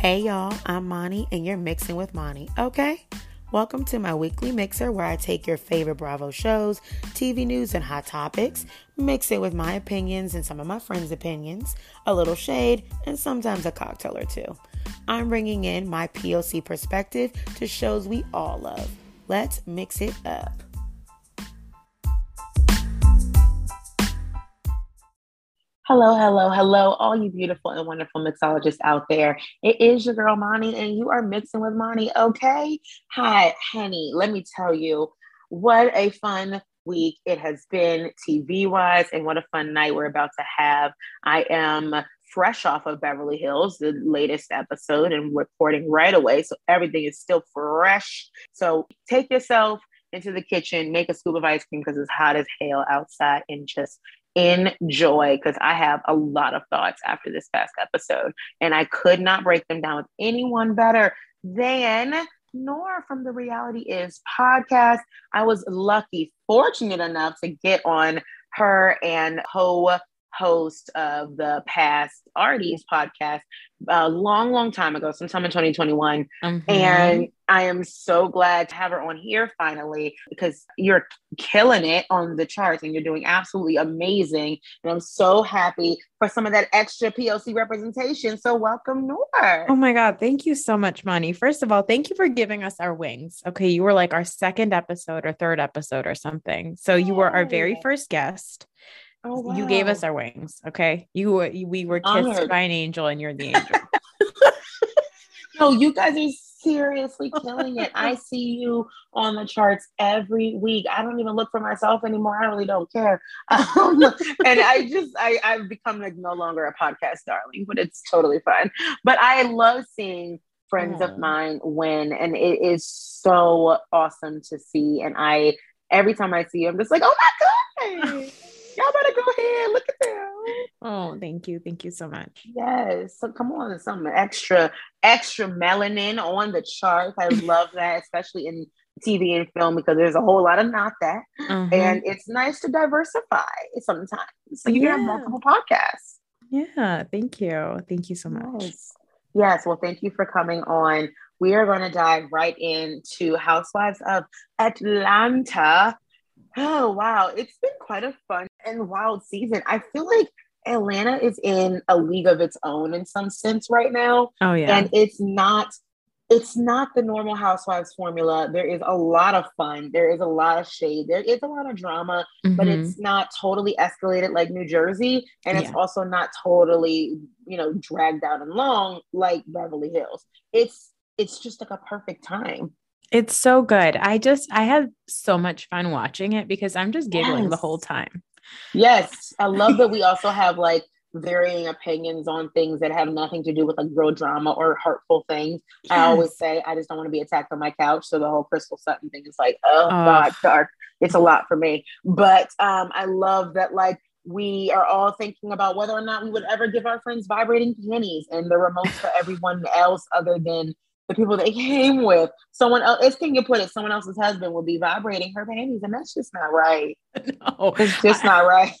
Hey y'all, I'm Mani and you're mixing with Mani, okay? Welcome to my weekly mixer where I take your favorite Bravo shows, TV news, and hot topics, mix it with my opinions and some of my friends' opinions, a little shade, and sometimes a cocktail or two. I'm bringing in my POC perspective to shows we all love. Let's mix it up. Hello, hello, hello, all you beautiful and wonderful mixologists out there. It is your girl Mani, and you are mixing with Mani, okay? Hi, honey. Let me tell you what a fun week it has been TV wise, and what a fun night we're about to have. I am fresh off of Beverly Hills, the latest episode, and reporting right away. So everything is still fresh. So take yourself into the kitchen, make a scoop of ice cream because it's hot as hell outside, and just enjoy because I have a lot of thoughts after this past episode, and I could not break them down with anyone better than Noor from the Reality Is podcast. I was lucky, fortunate enough to get on her and Ho host of the past Artie's podcast a long, long time ago, sometime in 2021. Mm-hmm. And I am so glad to have her on here finally because you're killing it on the charts and you're doing absolutely amazing. And I'm so happy for some of that extra POC representation. So welcome, Noor. Oh my God. Thank you so much, Mani. First of all, thank you for giving us our wings. Okay. You were like our second episode or third episode or something. So you were our very first guest. Oh, wow. You gave us our wings. Okay. You were, we were kissed Honored. by an angel and you're the angel. no, you guys are seriously killing it. I see you on the charts every week. I don't even look for myself anymore. I really don't care. Um, and I just, I, I've become like no longer a podcast darling, but it's totally fine. But I love seeing friends of mine win, and it is so awesome to see. And I, every time I see you, I'm just like, oh my God. Y'all better go ahead. Look at them. Oh, thank you. Thank you so much. Yes. So come on, some extra, extra melanin on the charts. I love that, especially in TV and film because there's a whole lot of not that. Mm-hmm. And it's nice to diversify sometimes. So you yeah. have multiple podcasts. Yeah. Thank you. Thank you so much. Yes. yes. Well, thank you for coming on. We are going to dive right into Housewives of Atlanta. Oh, wow. It's been quite a fun and wild season. I feel like Atlanta is in a league of its own in some sense right now. Oh, yeah. And it's not. It's not the normal housewives formula. There is a lot of fun. There is a lot of shade. There is a lot of drama, mm-hmm. but it's not totally escalated like New Jersey. And it's also not totally, you know, dragged out and long like Beverly Hills. It's it's just like a perfect time. It's so good. I just I had so much fun watching it because I'm just giggling yes. the whole time. Yes. I love that we also have like varying opinions on things that have nothing to do with like real drama or hurtful things. Yes. I always say I just don't want to be attacked on my couch. So the whole Crystal Sutton thing is like, oh uh, God, dark. It's a lot for me. But um, I love that like we are all thinking about whether or not we would ever give our friends vibrating panties and the remotes for everyone else other than the people they came with. Someone else, as can you put it, someone else's husband will be vibrating her panties, and that's just not right. No, it's just not right.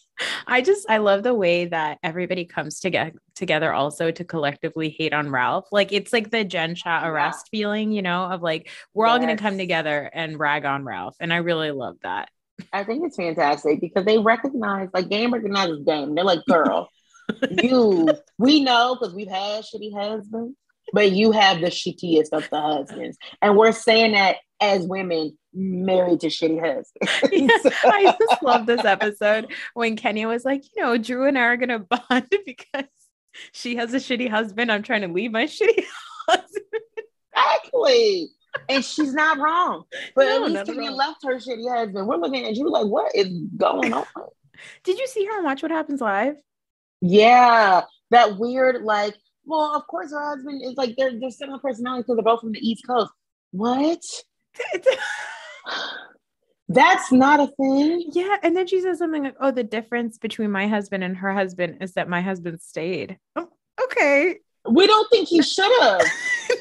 I just I love the way that everybody comes together together also to collectively hate on Ralph. Like it's like the Jen Shah arrest yeah. feeling, you know, of like we're yes. all going to come together and rag on Ralph, and I really love that. I think it's fantastic because they recognize, like, game recognizes game. They're like, girl, you, we know because we've had shitty husbands but you have the shittiest of the husbands. And we're saying that as women married to shitty husbands. I just love this episode when Kenya was like, you know, Drew and I are gonna bond because she has a shitty husband. I'm trying to leave my shitty husband. Exactly. And she's not wrong. But no, at least Kenya left her shitty husband. We're looking at you like, what is going on? Did you see her and Watch What Happens Live? Yeah, that weird like. Well, of course, her husband is like they're they're similar personalities because they're both from the East Coast. What? That's not a thing. Yeah. And then she says something like, oh, the difference between my husband and her husband is that my husband stayed. Oh, okay. We don't think he should have.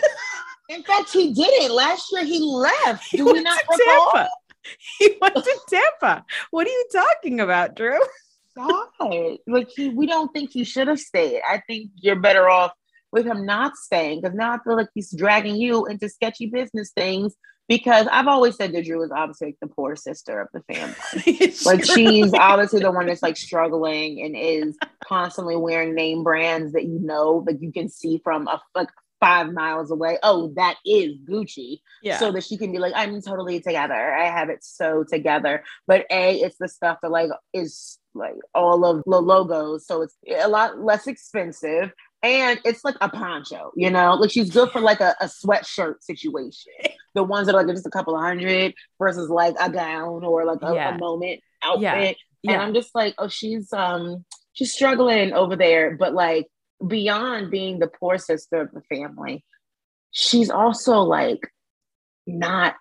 In fact, he didn't. Last year he left. He Do we not recall? Tampa. He went to Tampa. What are you talking about, Drew? God, like he, we don't think he should have stayed. I think you're better off with him not staying because now I feel like he's dragging you into sketchy business things because I've always said that Drew is obviously like the poor sister of the family. like she's obviously the one that's like struggling and is constantly wearing name brands that you know that you can see from a like five miles away. Oh, that is Gucci. Yeah. So that she can be like, I'm totally together. I have it so together. But A, it's the stuff that like is like all of the logos. So it's a lot less expensive and it's like a poncho, you know, like she's good for like a, a sweatshirt situation. The ones that are like just a couple of hundred versus like a gown or like a, yeah. a moment outfit. Yeah. Yeah. And I'm just like, oh, she's um she's struggling over there, but like beyond being the poor sister of the family, she's also like not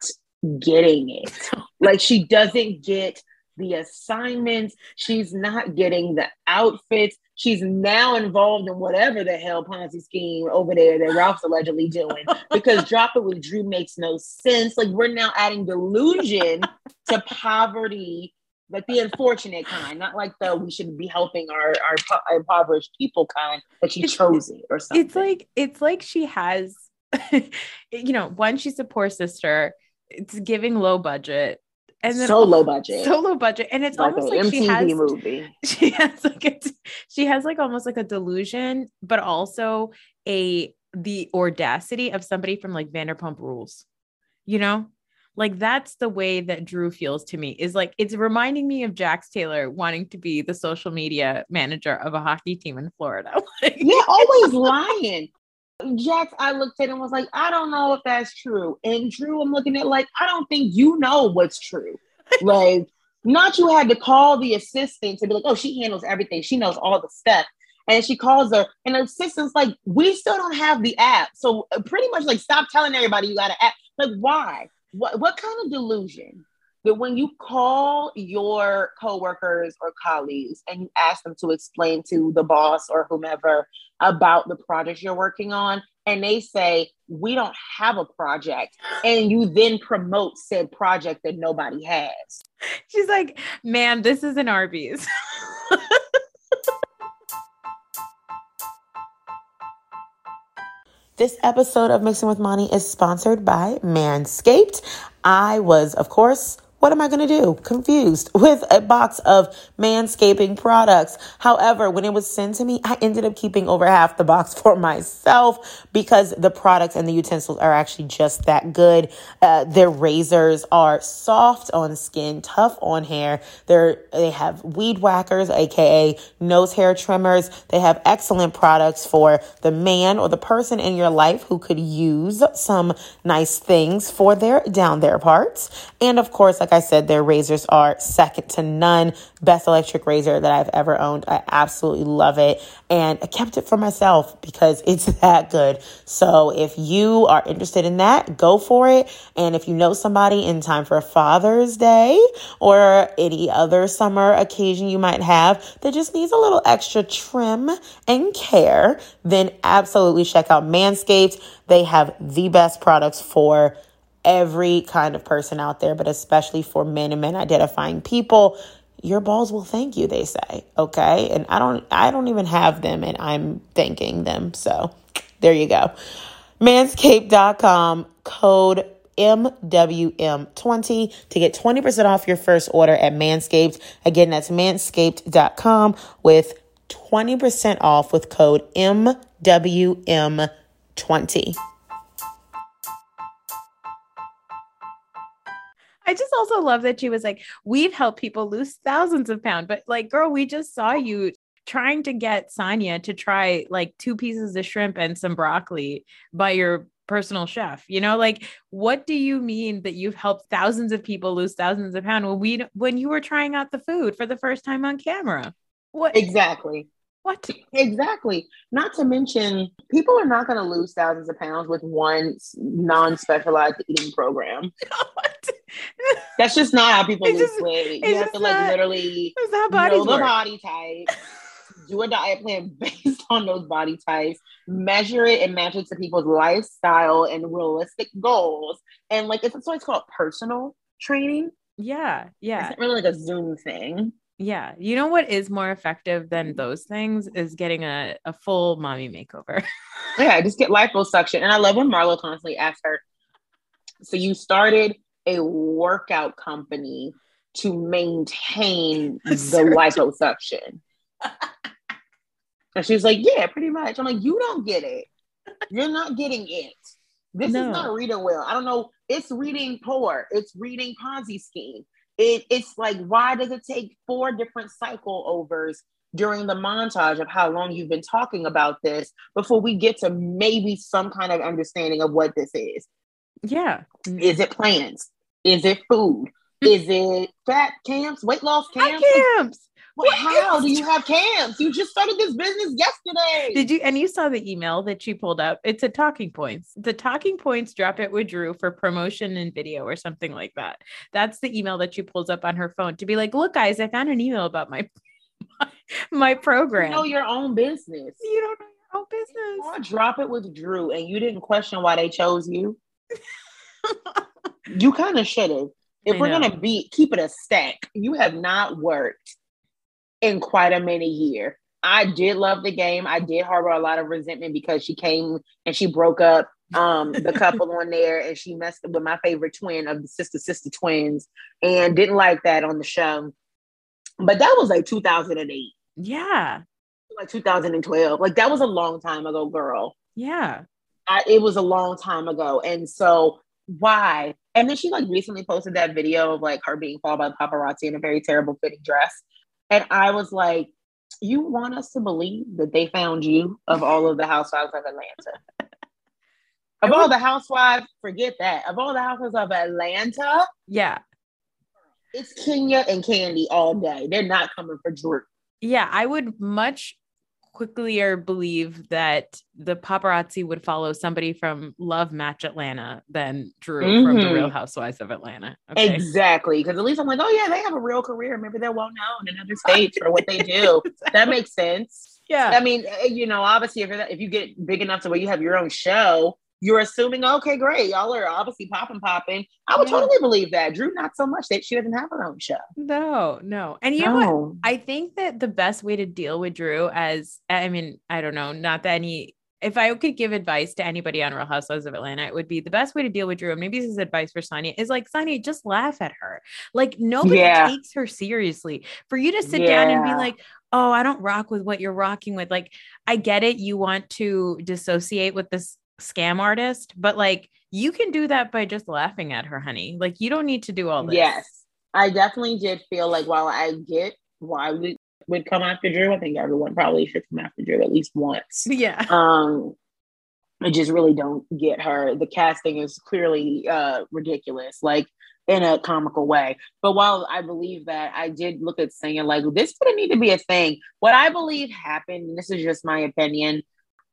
getting it. like she doesn't get the assignments. She's not getting the outfits. She's now involved in whatever the hell Ponzi scheme over there that Ralph's allegedly doing because Drop It with Drew makes no sense. Like we're now adding delusion to poverty, but the unfortunate kind, not like the we should be helping our, our, impoverished people kind, but she chose it or something. It's like it's like she has, you know, one she's a poor sister. It's giving low budget and then so low budget, so low budget, and it's like almost like MTV she has movie. She has like a, she has like almost like a delusion, but also a the audacity of somebody from like Vanderpump Rules, you know, like that's the way that Drew feels to me. Is like it's reminding me of Jax Taylor wanting to be the social media manager of a hockey team in Florida. yeah, always lying. Jax, I looked at him was like, I don't know if that's true. And Drew, I'm looking at like, I don't think you know what's true. like, not you had to call the assistant to be like, oh, she handles everything. She knows all the stuff. And she calls her, and the assistant's like, we still don't have the app. So uh, pretty much like, stop telling everybody you got an app. Like, why? What what kind of delusion? That when you call your coworkers or colleagues and you ask them to explain to the boss or whomever about the project you're working on, and they say, We don't have a project, and you then promote said project that nobody has. She's like, Man, this is an Arby's. This episode of Mixing with Mani is sponsored by Manscaped. I was, of course, what am I going to do? Confused with a box of manscaping products. However, when it was sent to me, I ended up keeping over half the box for myself because the products and the utensils are actually just that good. Uh, their razors are soft on skin, tough on hair. They're, they have weed whackers, aka nose hair trimmers. They have excellent products for the man or the person in your life who could use some nice things for their down their parts. And of course, like I said, their razors are second to none. Best electric razor that I've ever owned. I absolutely love it. And I kept it for myself because it's that good. So if you are interested in that, go for it. And if you know somebody in time for Father's Day or any other summer occasion you might have that just needs a little extra trim and care, then absolutely check out Manscaped. They have the best products for every kind of person out there, but especially for men and men identifying people, your balls will thank you, they say. Okay. And I don't I don't even have them and I'm thanking them. So there you go. Manscaped.com code MWM20 to get 20% off your first order at Manscaped. Again, that's manscaped.com with 20% off with code MWM20. I just also love that she was like, we've helped people lose thousands of pounds, but like, girl, we just saw you trying to get Sanya to try like two pieces of shrimp and some broccoli by your personal chef. You know, like what do you mean that you've helped thousands of people lose thousands of pounds when we when you were trying out the food for the first time on camera? What exactly? What exactly? Not to mention, people are not going to lose thousands of pounds with one non-specialized eating program. That's just not how people it's lose just, weight. You have to like not, literally know the work. body type do a diet plan based on those body types, measure it and match it to people's lifestyle and realistic goals. And like it's so it's called personal training. Yeah. Yeah. It's really like a Zoom thing. Yeah. You know what is more effective than those things is getting a, a full mommy makeover. yeah, just get liposuction. And I love when Marlo constantly asks her, so you started a workout company to maintain the liposuction. And she's like, Yeah, pretty much. I'm like, You don't get it. You're not getting it. This no. is not reading well. I don't know. It's reading poor. It's reading Ponzi scheme. It, it's like, why does it take four different cycle overs during the montage of how long you've been talking about this before we get to maybe some kind of understanding of what this is? Yeah. Is it plans? Is it food? Mm. Is it fat camps, weight loss camps? Camps. Well, how do you have camps? You just started this business yesterday. Did you? And you saw the email that she pulled up. It's a talking points. The talking points drop it with Drew for promotion and video or something like that. That's the email that she pulls up on her phone to be like, look, guys, I found an email about my my, my program. You know your own business. You don't know your own business. Or drop it with Drew and you didn't question why they chose you. you kind of should have. If I we're know. gonna be keep it a stack, you have not worked in quite a many year. I did love the game. I did harbor a lot of resentment because she came and she broke up um the couple on there and she messed up with my favorite twin of the sister sister twins and didn't like that on the show. But that was like 2008. Yeah. Like 2012. Like that was a long time ago, girl. Yeah. I, it was a long time ago. And so why? And then she like recently posted that video of like her being followed by paparazzi in a very terrible fitting dress. And I was like, you want us to believe that they found you of all of the housewives of Atlanta? of all the housewives, forget that. Of all the housewives of Atlanta, yeah, it's Kenya and Kandi all day. They're not coming for Drew. Yeah, I would much quickly believe that the paparazzi would follow somebody from Love Match Atlanta than Drew mm-hmm. from the mm-hmm. Real Housewives of Atlanta. Okay? Exactly. Because at least I'm like, oh, yeah, they have a real career. Maybe they're well known in other states for what they do. exactly. That makes sense. Yeah. I mean, eh, you know, obviously, if, if you get big enough to where you have your own show, you're assuming, okay, great, y'all are obviously popping, popping. I would yeah. totally believe that. Drew, not so much that she doesn't have her own show. No, no. And you no. know what? I think that the best way to deal with Drew, as I mean, I don't know, not that any. If I could give advice to anybody on Real Housewives of Atlanta, it would be the best way to deal with Drew. And maybe this is advice for Sanya is like, Sanya, just laugh at her. Like, nobody yeah. takes her seriously. For you to sit yeah. down and be like, oh, I don't rock with what you're rocking with. Like, I get it. You want to dissociate with this scam artist, but like you can do that by just laughing at her, honey. Like you don't need to do all this. Yes. I definitely did feel like while I get why we would come after Drew, I think everyone probably should come after Drew at least once. Yeah. Um I just really don't get her. The casting is clearly uh ridiculous, like in a comical way. But while I believe that, I did look at saying like this would need to be a thing. What I believe happened, and this is just my opinion,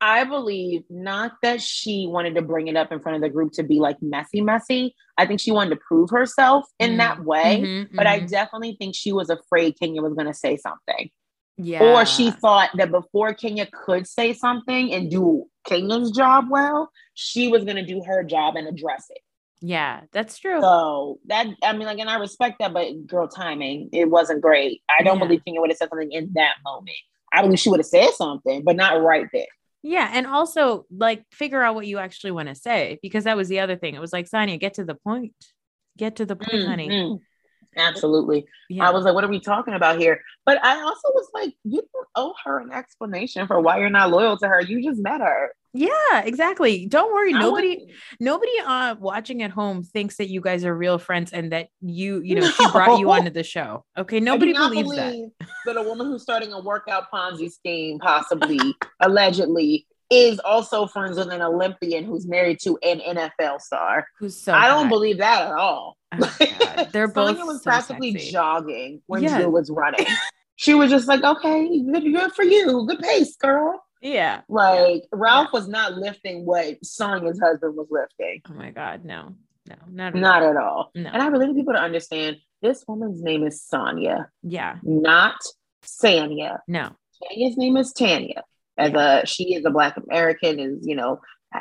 I believe not that she wanted to bring it up in front of the group to be like messy, messy. I think she wanted to prove herself in mm-hmm. that way. Mm-hmm, but mm-hmm. I definitely think she was afraid Kenya was going to say something. Yeah. Or she thought that before Kenya could say something and do Kenya's job well, she was going to do her job and address it. Yeah, that's true. So that I mean, like, and I respect that, but girl, timing it wasn't great. I don't yeah. believe Kenya would have said something in that moment. I believe she would have said something, but not right there. Yeah. And also like figure out what you actually want to say because that was the other thing. It was like, Sanya, get to the point. Get to the point, mm-hmm. honey. Absolutely. Yeah. I was like, what are we talking about here? But I also was like, you don't owe her an explanation for why you're not loyal to her. You just met her. Yeah, exactly. Don't worry. I nobody, nobody uh watching at home thinks that you guys are real friends and that you, you know, no. she brought you onto the show. Okay. Nobody believes that. That a woman who's starting a workout Ponzi scheme, possibly, allegedly, is also friends with an Olympian who's married to an NFL star. Who's so I don't hot. believe that at all. Oh They're both was so practically sexy. jogging when yes. Drew was running. she was just like, okay, good, good for you. Good pace, girl. Yeah. Like Ralph yeah. was not lifting what Sonya's husband was lifting. Oh my God, no. No, not at not all. at all. No. And I really need people to understand this woman's name is Sonya. Yeah. Not Sanya. No. Tanya's name is Tanya. As yeah. a she is a black American, is you know,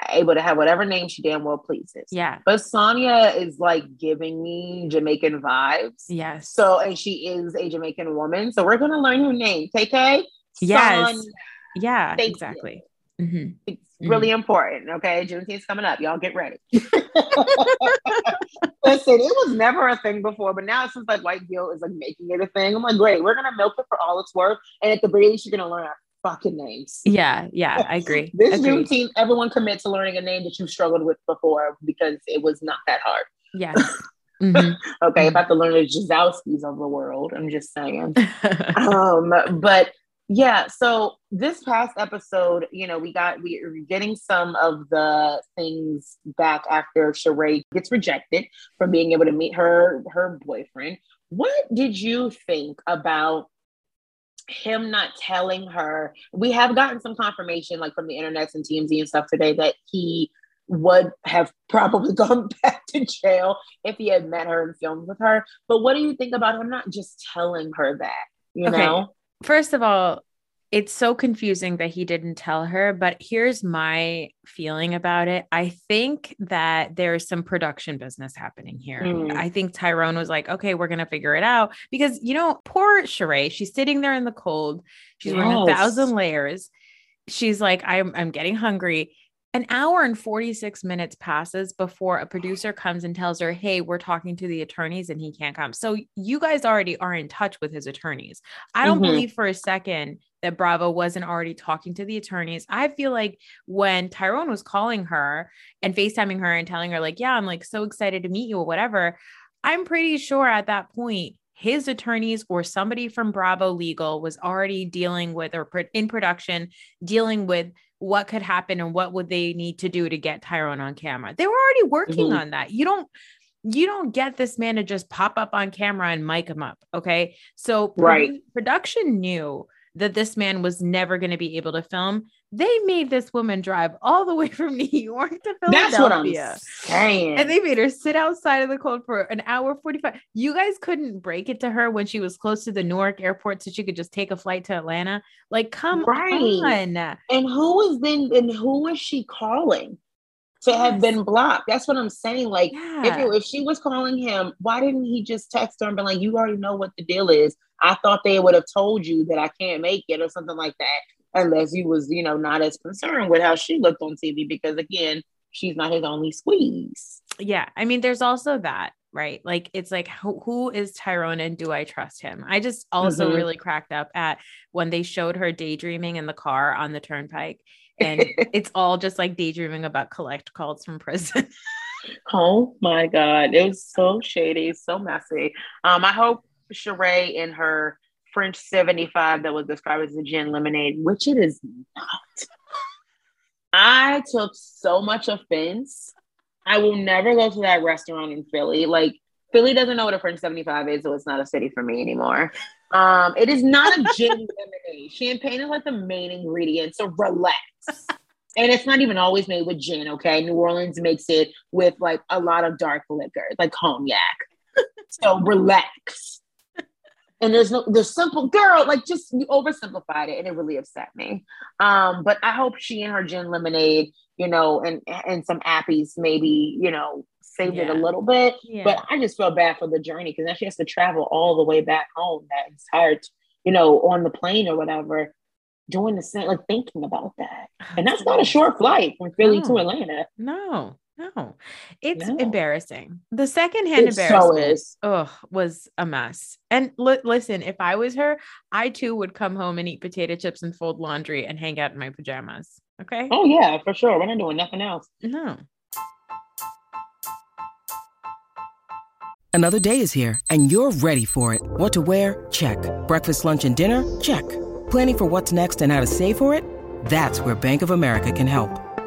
able to have whatever name she damn well pleases. Yeah. But Sonia is like giving me Jamaican vibes. Yes. So and she is a Jamaican woman. So we're gonna learn her name. KK. Yes. Sonya. Yeah, Thank exactly. Mm-hmm. It's mm-hmm. really important. Okay. Juneteenth's coming up. Y'all get ready. Listen, it was never a thing before, but now since seems like white guilt is like making it a thing. I'm like, great, we're gonna milk it for all it's worth. And at the very least, you're gonna learn our fucking names. Yeah, yeah, I agree. this Agreed. Juneteenth, everyone commit to learning a name that you struggled with before because it was not that hard. Yeah. Mm-hmm. okay, mm-hmm. about to learn the Jazowskis of the world. I'm just saying. um, but yeah, so this past episode, you know, we got we are getting some of the things back after Sheree gets rejected from being able to meet her her boyfriend. What did you think about him not telling her? We have gotten some confirmation, like from the internet and TMZ and stuff today, that he would have probably gone back to jail if he had met her and filmed with her. But what do you think about him not just telling her that? You okay. know? First of all, it's so confusing that he didn't tell her, but here's my feeling about it. I think that there's some production business happening here. Mm. I think Tyrone was like, okay, we're going to figure it out because, you know, poor Sheree, she's sitting there in the cold. She's yes. wearing a thousand layers. She's like, I'm, I'm getting hungry an hour and 46 minutes passes before a producer comes and tells her, Hey, we're talking to the attorneys and he can't come. So you guys already are in touch with his attorneys. I don't mm-hmm. believe for a second that Bravo wasn't already talking to the attorneys. I feel like when Tyrone was calling her and FaceTiming her and telling her, like, yeah, I'm like so excited to meet you or whatever, I'm pretty sure at that point his attorneys or somebody from Bravo Legal was already dealing with or in production dealing with what could happen and what would they need to do to get Tyrone on camera. They were already working mm-hmm. on that. You don't you don't get this man to just pop up on camera and mic him up, okay? So right. production knew that this man was never going to be able to film. They made this woman drive all the way from New York to Philadelphia. That's what I'm saying. And they made her sit outside of the cold for an hour 45. You guys couldn't break it to her when she was close to the Newark airport so she could just take a flight to Atlanta. Like, come right. on. And who was then and who was she calling? to yes. have been blocked. That's what I'm saying. Like, yeah. if it, if she was calling him, why didn't he just text her and be like, "You already know what the deal is. I thought they would have told you that I can't make it or something like that, unless he was, you know, not as concerned with how she looked on TV because again, she's not his only squeeze. Yeah, I mean, there's also that right? Like it's like who, who is Tyrone and do I trust him? I just also mm-hmm. really cracked up at when they showed her daydreaming in the car on the turnpike and it's all just like daydreaming about collect calls from prison. oh my god, it was so shady, so messy. Um, I hope Sheree in her French 75 that was described as a gin lemonade, which it is not. I took so much offense. I will never go to that restaurant in Philly. Like Philly doesn't know what a French 75 is, so it's not a city for me anymore. Um, it is not a gin lemonade. Champagne is like the main ingredient, so relax. and it's not even always made with gin, okay? New Orleans makes it with like a lot of dark liquor, like cognac. so relax and there's no the simple girl like just you oversimplified it and it really upset me um but i hope she and her gin lemonade you know and and some appies maybe you know saved yeah. it a little bit yeah. but i just feel bad for the journey because now she has to travel all the way back home that entire you know on the plane or whatever doing the same like thinking about that and that's not a short flight from philly no. to atlanta no no, it's no. embarrassing. The secondhand it embarrassment so oh, was a mess. And l- listen, if I was her, I too would come home and eat potato chips and fold laundry and hang out in my pajamas. Okay. Oh, yeah, for sure. We're not doing nothing else. No. Another day is here and you're ready for it. What to wear? Check. Breakfast, lunch, and dinner? Check. Planning for what's next and how to save for it? That's where Bank of America can help.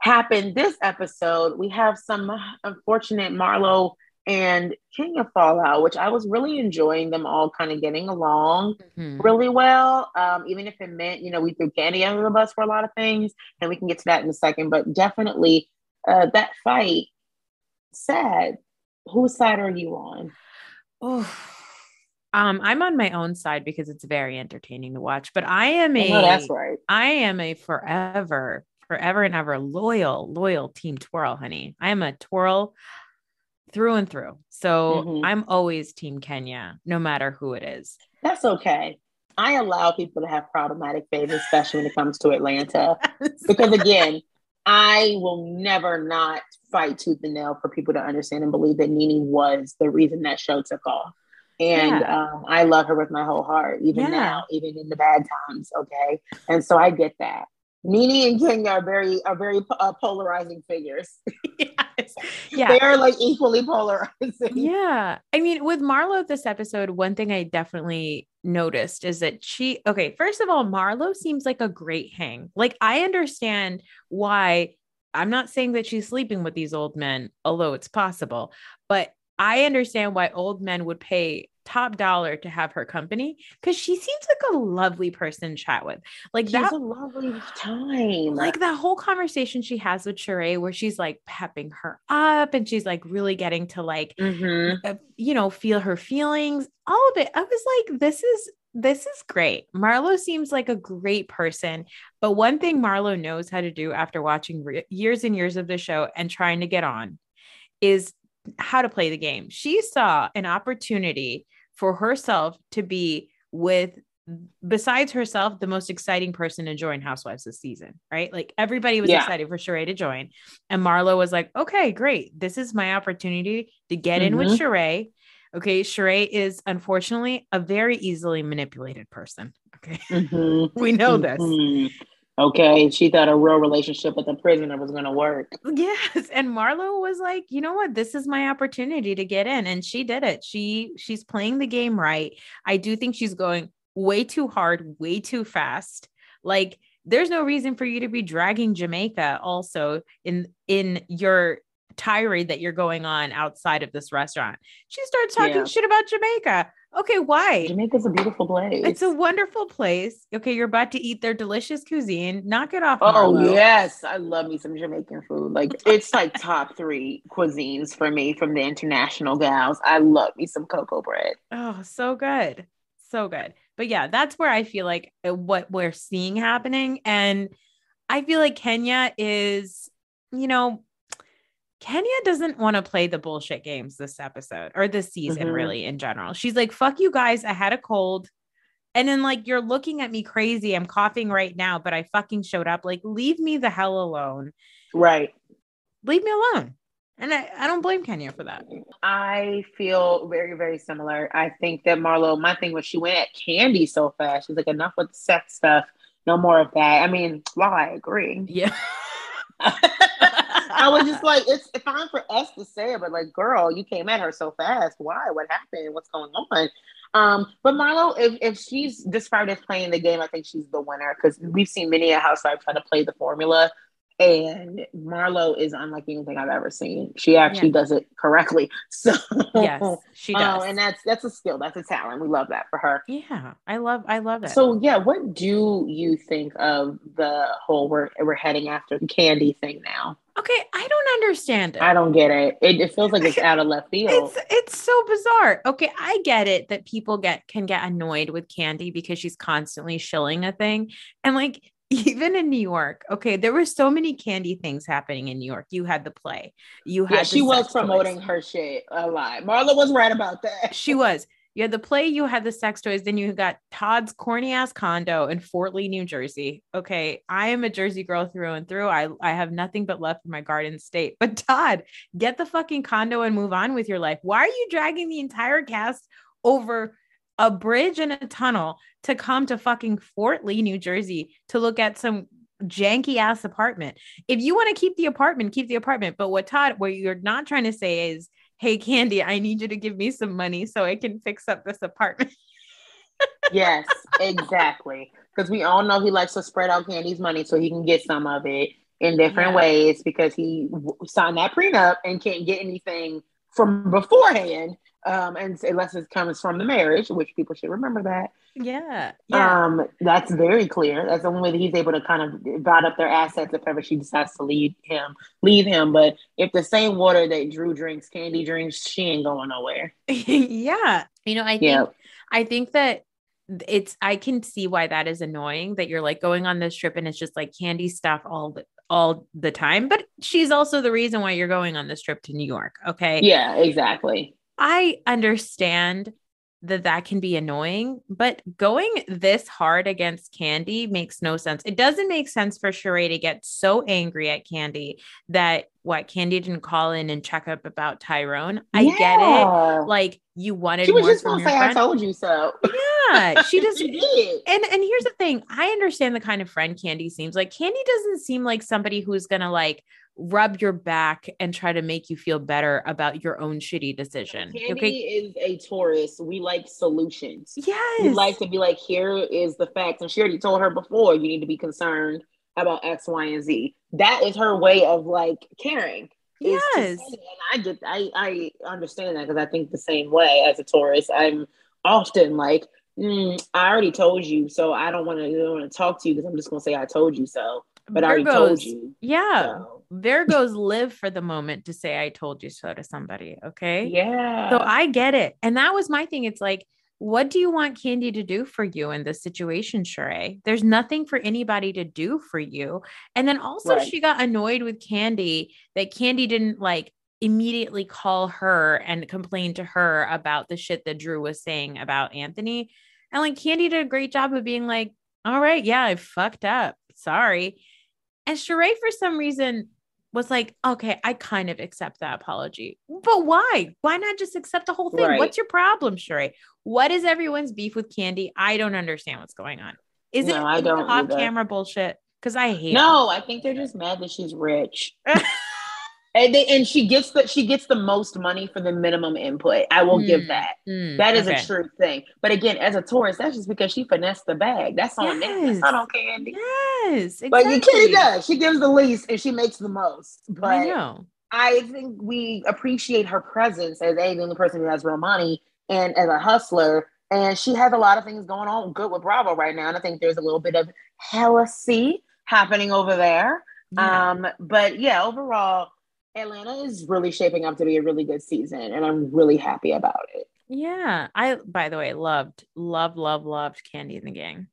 happened this episode? We have some unfortunate Marlo and Kenya fallout, which I was really enjoying them all kind of getting along mm-hmm. really well. Um, even if it meant, you know, we threw Kandi under the bus for a lot of things, and we can get to that in a second. But definitely, uh, that fight, sad. Whose side are you on? Oh, um, I'm on my own side because it's very entertaining to watch. But I am a, oh, that's right. I am a forever, forever and ever loyal, loyal team twirl, honey. I am a twirl through and through. So mm-hmm. I'm always team Kenya, no matter who it is. That's okay. I allow people to have problematic favorites, especially when it comes to Atlanta. because again, I will never not fight tooth and nail for people to understand and believe that NeNe was the reason that show took off. And yeah. um, I love her with my whole heart, even yeah. now, even in the bad times. Okay. And so I get that. NeNe and Kenya are very are very uh, polarizing figures. yes. Yeah, they are like equally polarizing. Yeah, I mean, with Marlo this episode, one thing I definitely noticed is that she. Okay, first of all, Marlo seems like a great hang. Like I understand why. I'm not saying that she's sleeping with these old men, although it's possible, but I understand why old men would pay top dollar to have her company because she seems like a lovely person to chat with. Like that's a lovely time. Like that whole conversation she has with Sheree, where she's like pepping her up and she's like really getting to like, mm-hmm. uh, you know, feel her feelings. All of it. I was like, this is this is great. Marlo seems like a great person. But one thing Marlo knows how to do after watching re- years and years of the show and trying to get on is how to play the game. She saw an opportunity for herself to be with besides herself the most exciting person to join housewives this season right like everybody was yeah. excited for Sheree to join and marlo was like okay great this is my opportunity to get mm-hmm. in with mm-hmm. Sheree okay Sheree is unfortunately a very easily manipulated person okay mm-hmm. we know mm-hmm. Okay, she thought a real relationship with a prisoner was going to work. Yes, and Marlo was like, "You know what? This is my opportunity to get in." And she did it. She she's playing the game right. I do think she's going way too hard, way too fast. Like there's no reason for you to be dragging Jamaica also in in your tirade that you're going on outside of this restaurant. She starts talking yeah. shit about Jamaica. Okay, why? Jamaica's a beautiful place. It's a wonderful place. Okay, you're about to eat their delicious cuisine. Knock it off. Oh Marlo. yes, I love me some Jamaican food. Like it's like top three cuisines for me from the international gals. I love me some cocoa bread. Oh, so good, so good. But yeah, that's where I feel like uh, what we're seeing happening, and I feel like Kenya is, you know, Kenya doesn't want to play the bullshit games this episode or this season, mm-hmm. really, in general. She's like, fuck you guys. I had a cold. And then, like, you're looking at me crazy. I'm coughing right now, but I fucking showed up. Like, leave me the hell alone. Right. Leave me alone. And I, I don't blame Kenya for that. I feel very, very similar. I think that Marlo, my thing was she went at Kandi so fast. She's like, enough with the sex stuff. No more of that. I mean, well, I agree. Yeah. I was just like, it's fine for us to say it, but like, girl, you came at her so fast. Why? What happened? What's going on? Um, but Marlo, if, if she's described as playing the game, I think she's the winner because we've seen many a housewife try to play the formula and Marlo is unlike anything I've ever seen. She actually yeah. does it correctly. So yes, she um, does, and that's that's a skill, that's a talent. We love that for her. Yeah, I love I love it. So yeah, what do you think of the whole we're we're heading after the Kandi thing now? Okay, I don't understand it. I don't get it. It, it feels like it's out of left field. It's it's so bizarre. Okay, I get it that people get can get annoyed with Kandi because she's constantly shilling a thing, and like even in New York, okay, there were so many Kandi things happening in New York. You had the play, you had yeah, she was promoting toys. her shit a lot. Marlo was right about that. She was. You had the play, you had the sex toys, then you got Todd's corny ass condo in Fort Lee, New Jersey. Okay, I am a Jersey girl through and through. I, I have nothing but love for my garden state. But Todd, get the fucking condo and move on with your life. Why are you dragging the entire cast over a bridge and a tunnel to come to fucking Fort Lee, New Jersey to look at some janky ass apartment? If you want to keep the apartment, keep the apartment. But what Todd, what you're not trying to say is, hey Kandi I need you to give me some money so I can fix up this apartment. yes, exactly. Because we all know he likes to spread out Kandi's money so he can get some of it in different yeah. ways because he signed that prenup and can't get anything from beforehand um, and unless it comes from the marriage, which people should remember that. Yeah, yeah. Um, that's very clear. That's the only way that he's able to kind of divide up their assets if ever she decides to leave him, leave him. But if the same water that Drew drinks, Kandi drinks, she ain't going nowhere. yeah, you know, I think yeah. I think that it's I can see why that is annoying that you're like going on this trip and it's just like Kandi stuff all the all the time, but she's also the reason why you're going on this trip to New York. Okay. Yeah, exactly. I understand that that can be annoying, but going this hard against Kandi makes no sense. It doesn't make sense for Sheree to get so angry at Kandi that what Kandi didn't call in and check up about Tyrone. I yeah. get it. Like you wanted she was more just gonna say friend. I told you so. Yeah, she just she and and here's the thing. I understand the kind of friend Kandi seems like. Kandi doesn't seem like somebody who's gonna like rub your back and try to make you feel better about your own shitty decision. Kandi okay? is a Taurus. We like solutions. Yes. We like to be like, here is the facts. And she already told her before, you need to be concerned about X, Y, and Z. That is her way of like caring. Yes. and I get I I understand that because I think the same way as a Taurus. I'm often like, mm, I already told you, so I don't want to want to talk to you because I'm just gonna say I told you so. But Virgos, I already told you. Yeah. So. Virgos live for the moment to say I told you so to somebody. Okay. Yeah. So I get it. And that was my thing. It's like, what do you want Kandi to do for you in this situation, Sheree? There's nothing for anybody to do for you. And then also right. she got annoyed with Kandi that Kandi didn't like immediately call her and complain to her about the shit that Drew was saying about Anthony. And like Kandi did a great job of being like, all right, yeah, I fucked up. Sorry. And Sheree, for some reason, was like, okay, I kind of accept that apology. But why? Why not just accept the whole thing? Right. What's your problem, Sheree? What is everyone's beef with Kandi? I don't understand what's going on. Is no, it I don't off camera bullshit? Because I hate No, it. I think they're just mad that she's rich. and they, and she gets the she gets the most money for the minimum input. I will mm, give that. Mm, that is okay. a true thing. But again, as a Taurus, that's just because she finessed the bag. That's on yes. I don't care. Yes, exactly. but you Kitty does. She gives the least and she makes the most. But I know. I think we appreciate her presence as a the only person who has real money and as a hustler. And she has a lot of things going on good with Bravo right now. And I think there's a little bit of jealousy happening over there. Yeah. Um, but yeah, overall, Atlanta is really shaping up to be a really good season, and I'm really happy about it. Yeah. I, by the way, loved, love, love, loved Kandi and the Gang.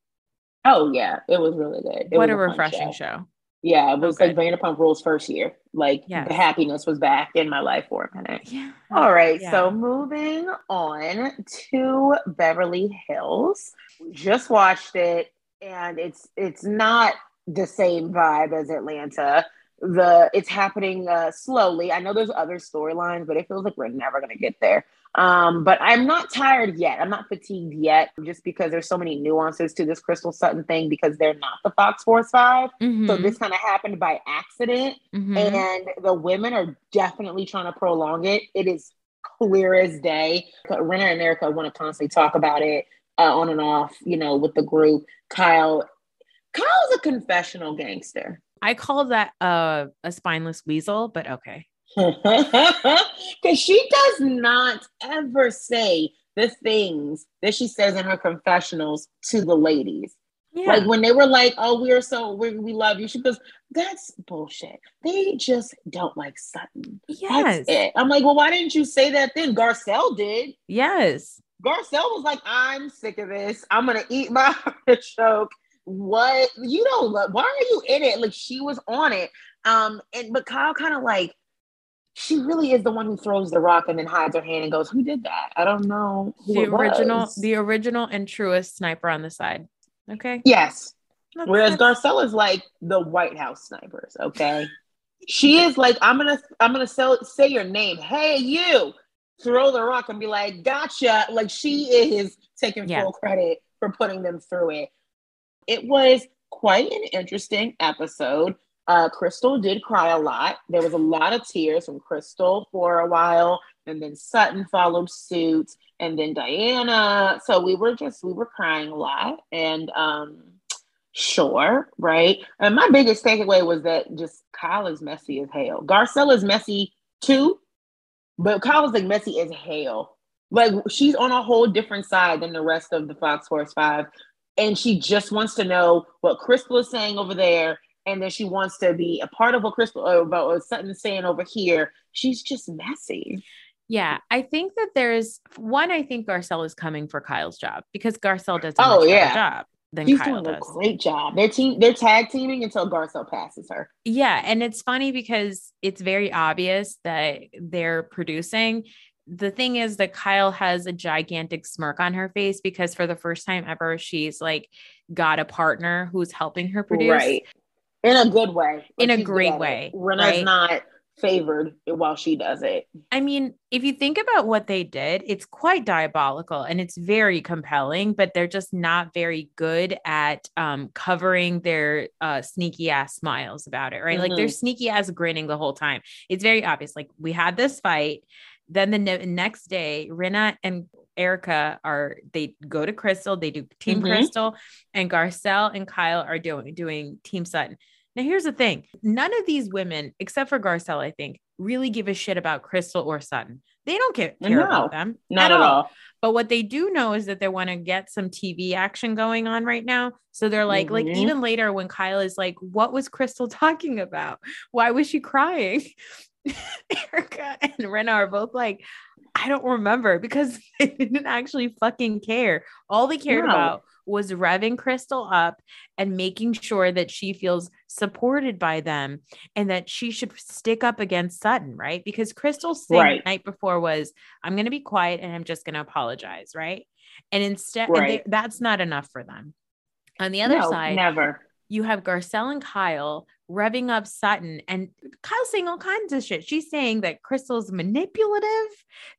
Oh, yeah. It was really good. It what a, a refreshing show. show. Yeah. It was okay. like Vanderpump Rules' first year. Like yes. the happiness was back in my life for a minute. Yeah. All right. Yeah. So moving on to Beverly Hills. Just watched it, and it's it's not the same vibe as Atlanta the it's happening uh, slowly. I know there's other storylines, but it feels like we're never gonna get there. Um, but I'm not tired yet. I'm not fatigued yet, just because there's so many nuances to this Crystal Sutton thing because they're not the Fox Force 5 mm-hmm. So this kind of happened by accident, mm-hmm. and the women are definitely trying to prolong it. It is clear as day. Rinna and Erika want to constantly talk about it uh, on and off, you know, with the group. Kyle, Kyle's a confessional gangster. I call that a a spineless weasel, but okay. Because she does not ever say the things that she says in her confessionals to the ladies. Yeah. Like when they were like, "Oh, we are so we, we love you," she goes, "That's bullshit. They just don't like Sutton." Yes, That's it. I'm like, "Well, why didn't you say that then?" Garcelle did. Yes, Garcelle was like, "I'm sick of this. I'm gonna eat my artichoke what you don't why are you in it like she was on it um and but kyle kind of like she really is the one who throws the rock and then hides her hand and goes, "Who did that? I don't know." the original, was. the original and truest sniper on the side. Okay. Yes. That's, Whereas is like the White House snipers. Okay. she is like, I'm gonna, I'm gonna sell, say your name. Hey, you. Throw the rock and be like, gotcha. Like she is taking yeah. full credit for putting them through it. It was quite an interesting episode. Uh, Crystal did cry a lot. There was a lot of tears from Crystal for a while, and then Sutton followed suit, and then Diana. So we were just we were crying a lot, and um, sure, right. And my biggest takeaway was that just Kyle is messy as hell. Garcelle is messy too, but Kyle is like messy as hell. Like she's on a whole different side than the rest of the Fox Force Five, and she just wants to know what Crystal is saying over there and then she wants to be a part of what Crystal or about what Sutton's saying over here. She's just messy. Yeah, I think that there's one. I think Garcelle is coming for Kyle's job because Garcelle does a oh, yeah. job than She's Kyle doing does. a great job. They're team. They're tag teaming until Garcelle passes her. Yeah, and it's funny because it's very obvious that they're producing. The thing is that Kyle has a gigantic smirk on her face because for the first time ever, she's like got a partner who's helping her produce. Right in a good way. In a great way. Rena's right? not favored while she does it. I mean, if you think about what they did, it's quite diabolical and it's very compelling, but they're just not very good at um, covering their uh, sneaky ass smiles about it, right? Mm-hmm. Like they're mm-hmm. sneaky ass grinning the whole time. It's very obvious. Like we had this fight. Then the ne- next day, Rinna and Erika are they go to Crystal, they do Team mm-hmm. Crystal, and Garcelle and Kyle are doing doing Team Sutton. Now, here's the thing none of these women, except for Garcelle, I think, really give a shit about Crystal or Sutton. They don't care, care no, about them. Not at, all. all. But what they do know is that they want to get some TV action going on right now. So they're like, mm-hmm. like even later when Kyle is like, what was Crystal talking about? Why was she crying? Erika and Rinna are both like, I don't remember because they didn't actually fucking care. All they cared no. about was revving Crystal up and making sure that she feels supported by them and that she should stick up against Sutton, right? Because Crystal's thing right. the night before was, I'm going to be quiet and I'm just going to apologize, right? And instead, right. and they, that's not enough for them. On the other no, side, never. You have Garcelle and Kyle revving up Sutton and Kyle's saying all kinds of shit. She's saying that Crystal's manipulative.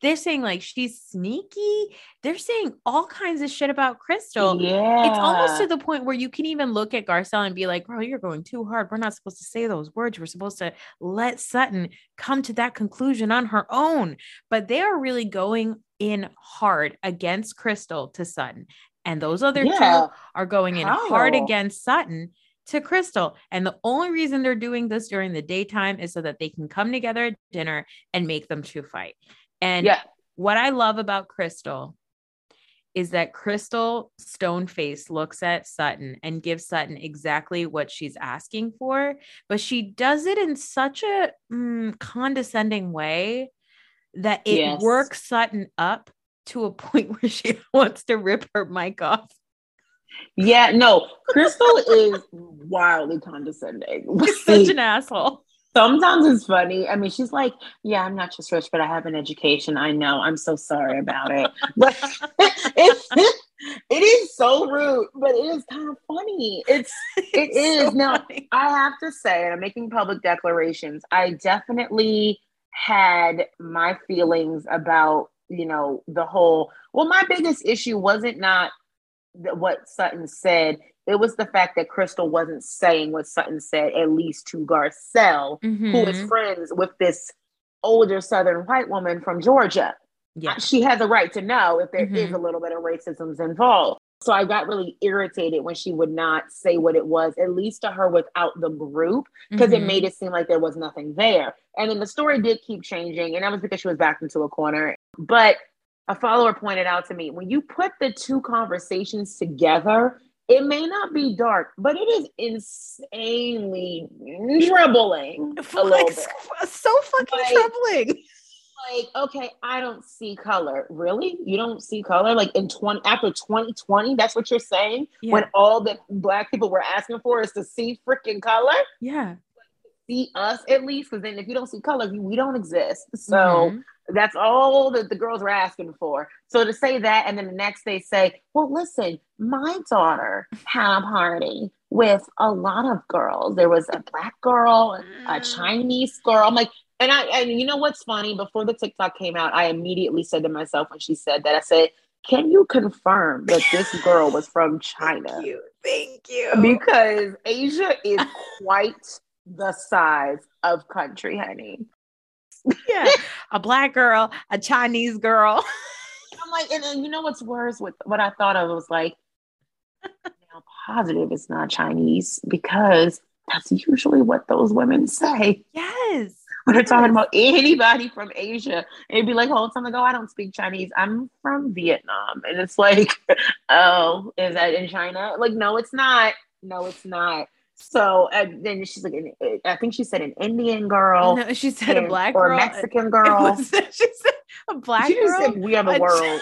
They're saying like she's sneaky. They're saying all kinds of shit about Crystal. Yeah. It's almost to the point where you can even look at Garcelle and be like, bro, you're going too hard. We're not supposed to say those words. We're supposed to let Sutton come to that conclusion on her own. But they are really going in hard against Crystal to Sutton. And those other yeah. two are going in How? hard against Sutton to Crystal. And the only reason they're doing this during the daytime is so that they can come together at dinner and make them two fight. And yeah. what I love about Crystal is that Crystal Stoneface looks at Sutton and gives Sutton exactly what she's asking for, but she does it in such a mm, condescending way that it yes. works Sutton up to a point where she wants to rip her mic off yeah, no, Crystal is wildly condescending. such an asshole. Sometimes it's funny. I mean, she's like, "Yeah, I'm not just rich, but I have an education. I know. I'm so sorry about it." But it's, it is so rude, but it is kind of funny. It's it it's is so now. Funny. I have to say, and I'm making public declarations. I definitely had my feelings about you know the whole. Well, my biggest issue wasn't not what Sutton said. It was the fact that Crystal wasn't saying what Sutton said, at least to Garcelle, mm-hmm. who is mm-hmm. friends with this older Southern white woman from Georgia. Yeah. She has a right to know if there mm-hmm. is a little bit of racism involved. So I got really irritated when she would not say what it was, at least to her without the group, because mm-hmm. it made it seem like there was nothing there. And then the story did keep changing, and that was because she was backed into a corner. But a follower pointed out to me when you put the two conversations together, it may not be dark, but it is insanely troubling. A like, bit. So fucking like, troubling. Like, okay, I don't see color. Really? You don't see color? Like in 20 after 2020, that's what you're saying? Yeah. When all that black people were asking for is to see freaking color? Yeah. see us at least, because then if you don't see color, we don't exist. So mm-hmm. That's all that the girls were asking for. So to say that, and then the next they say, well, listen, my daughter had a party with a lot of girls. There was a black girl, a mm. Chinese girl. I'm like, and I and you know what's funny? Before the TikTok came out, I immediately said to myself when she said that, I said, Can you confirm that this girl was from China? Thank you. Thank you. Because Asia is quite the size of country, honey. Yeah. A black girl, a Chinese girl. I'm like, and, and you know what's worse with what I thought of was like, now positive it's not Chinese because that's usually what those women say. Yes when they're talking about anybody from Asia. It'd be like, hold something oh, I don't speak Chinese. I'm from Vietnam. And it's like, oh, is that in China? Like, no, it's not. No, it's not. So and then she's like, I think she said an Indian girl. No, she said and, a black or girl. a Mexican girl. Was, she said a black she girl. Said, we are the world.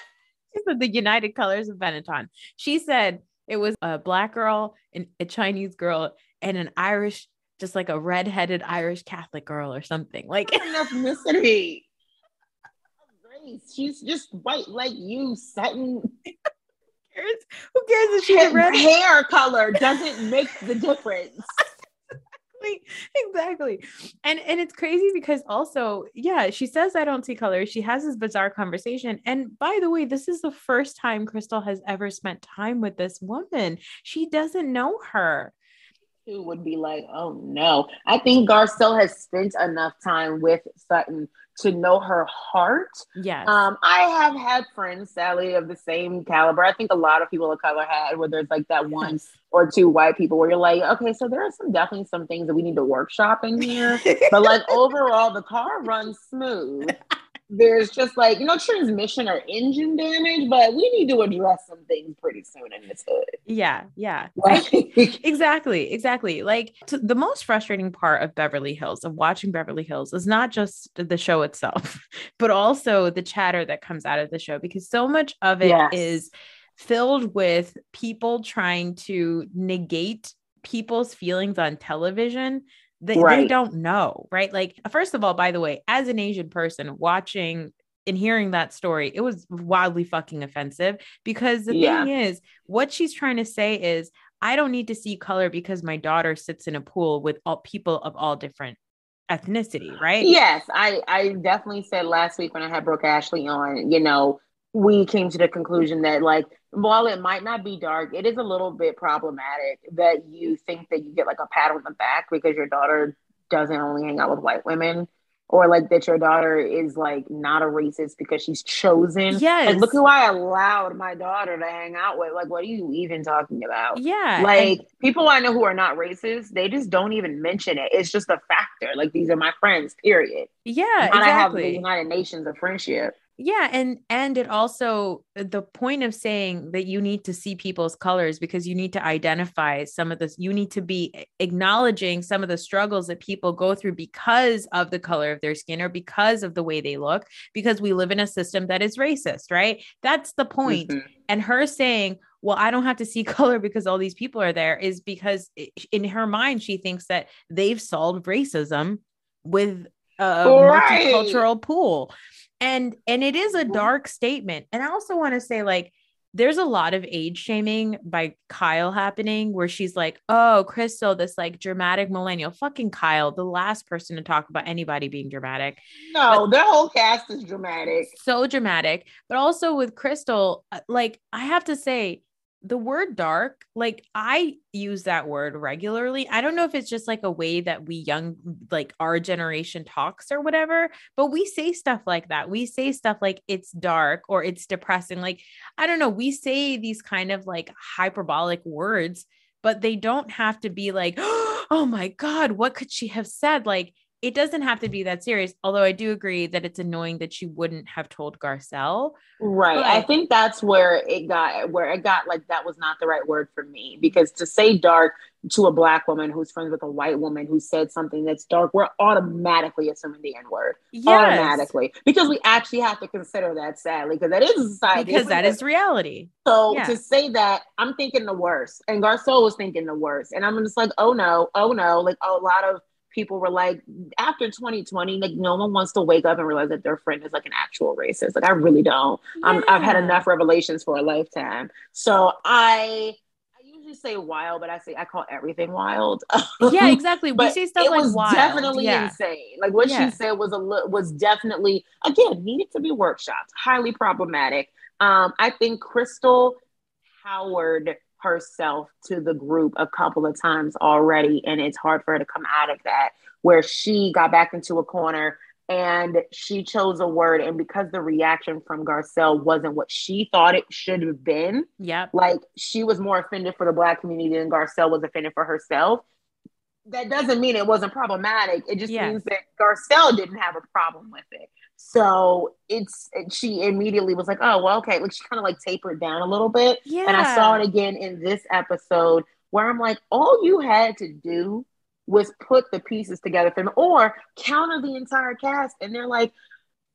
she said the United Colors of Benetton. She said it was a black girl and a Chinese girl and an Irish just like a redheaded Irish Catholic girl or something. Like ethnicity. Race. She's just white like you, Sutton. Who cares? Who cares if she's red hair color doesn't make the difference. exactly and and it's crazy because also yeah she says i don't see color she has this bizarre conversation and by the way this is the first time crystal has ever spent time with this woman she doesn't know her who would be like, oh no. I think Garcelle has spent enough time with Sutton to know her heart. Yes. Um, I have had friends, Sally, of the same caliber. I think a lot of people of color had where there's like that one or two white people where you're like, okay, so there are some definitely some things that we need to workshop in here. but like overall, the car runs smooth there's just like no transmission or engine damage, but we need to address some things pretty soon in this hood. Yeah, yeah, exactly, exactly. Like t- the most frustrating part of Beverly Hills, of watching Beverly Hills, is not just the show itself, but also the chatter that comes out of the show because so much of it yes. is filled with people trying to negate people's feelings on television they, right. they don't know, right? Like, first of all, by the way, as an Asian person watching and hearing that story, it was wildly fucking offensive because the yeah. thing is, what she's trying to say is, I don't need to see color because my daughter sits in a pool with all people of all different ethnicity, right? Yes, I I definitely said last week when I had Brooke Ashley on, you know, we came to the conclusion that like while it might not be dark, it is a little bit problematic that you think that you get like a pat on the back because your daughter doesn't only hang out with white women or like that your daughter is like not a racist because she's chosen. Yes. Like, look who I allowed my daughter to hang out with. Like, what are you even talking about? Yeah. Like, and- people I know who are not racist, they just don't even mention it. It's just a factor. Like, these are my friends, period. Yeah. And exactly. I have the United Nations of friendship yeah and and it also the point of saying that you need to see people's colors because you need to identify some of this you need to be acknowledging some of the struggles that people go through because of the color of their skin or because of the way they look because we live in a system that is racist right that's the point. Mm-hmm. and her saying well i don't have to see color because all these people are there is because in her mind she thinks that they've solved racism with a right. multicultural pool and and it is a dark statement and i also want to say like there's a lot of age shaming by Kyle happening where she's like, oh, Crystal, this like dramatic millennial. Fucking Kyle, the last person to talk about anybody being dramatic. No, but, their whole cast is dramatic. So dramatic. But also with Crystal, uh, like, I have to say, the word dark, like I use that word regularly. I don't know if it's just like a way that we young, like our generation talks or whatever, but we say stuff like that. We say stuff like it's dark or it's depressing. Like, I don't know. We say these kind of like hyperbolic words, but they don't have to be like, oh my God, what could she have said? Like, it doesn't have to be that serious. Although I do agree that it's annoying that she wouldn't have told Garcelle. Right. But- I think that's where it got where it got like that was not the right word for me because to say dark to a black woman who's friends with a white woman who said something that's dark, we're automatically assuming the N word. Yes. Automatically. Because we actually have to consider that sadly, because that is society. Because that is reality. So yeah. to say that, I'm thinking the worst. And Garcelle was thinking the worst. And I'm just like, oh no, oh no. Like a lot of people were like, after 2020, like no one wants to wake up and realize that their friend is like an actual racist. Like I really don't. Yeah. I've had enough revelations for a lifetime. So I I usually say wild, but I say I call everything wild. yeah, exactly. We say stuff it like was wild. definitely yeah. insane. Like what yeah. she said was a was definitely again needed to be workshopped. Highly problematic. Um, I think Crystal Howard herself to the group a couple of times already, and it's hard for her to come out of that. Where she got back into a corner and she chose a word and because the reaction from garcelle wasn't what she thought it should have been yeah like she was more offended for the black community than garcelle was offended for herself that doesn't mean it wasn't problematic it just yes. means that garcelle didn't have a problem with it so it's she immediately was like oh well okay. Like she kind of like tapered down a little bit. Yeah and i saw it again in this episode where i'm like all you had to do was put the pieces together for them or counter the entire cast and they're like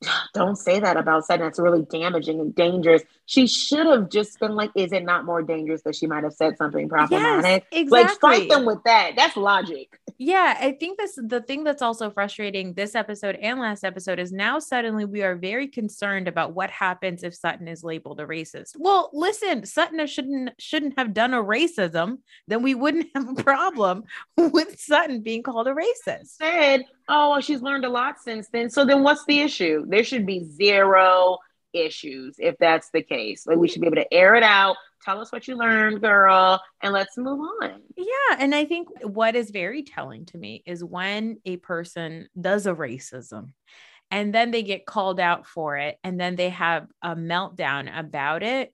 don't say that about Sutton. That's really damaging and dangerous. She should have just been like, is it not more dangerous that she might have said something problematic? Yes, exactly. Like fight them with that. That's logic. Yeah, I think this the thing that's also frustrating this episode and last episode is now suddenly we are very concerned about what happens if Sutton is labeled a racist. Well, listen, Sutton shouldn't shouldn't have done a racism, then we wouldn't have a problem with Sutton being called a racist. Said oh, well, she's learned a lot since then. So then what's the issue? There should be zero issues if that's the case. Like we should be able to air it out. Tell us what you learned, girl, and let's move on. Yeah. And I think what is very telling to me is when a person does a racism and then they get called out for it and then they have a meltdown about it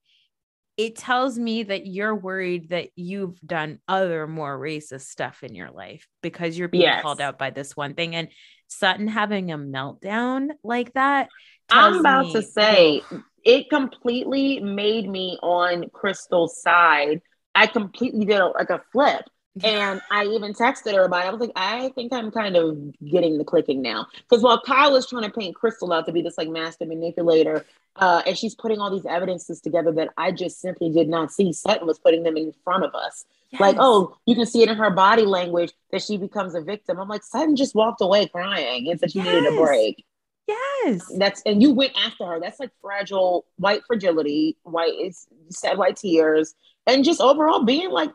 it tells me that you're worried that you've done other more racist stuff in your life because you're being yes. called out by this one thing. And Sutton having a meltdown like that. I'm about me- to say it completely made me on Crystal's side. I completely did a, like a flip. And I even texted her about it. I was like, I think I'm kind of getting the clicking now. Because while Kyle is trying to paint Crystal out to be this like master manipulator, uh, and she's putting all these evidences together that I just simply did not see. Sutton was putting them in front of us. Yes. Like, oh, you can see it in her body language that she becomes a victim. I'm like, Sutton just walked away crying and said she yes. needed a break. Yes. That's and you went after her. That's like fragile white fragility, white is sad white tears, and just overall being like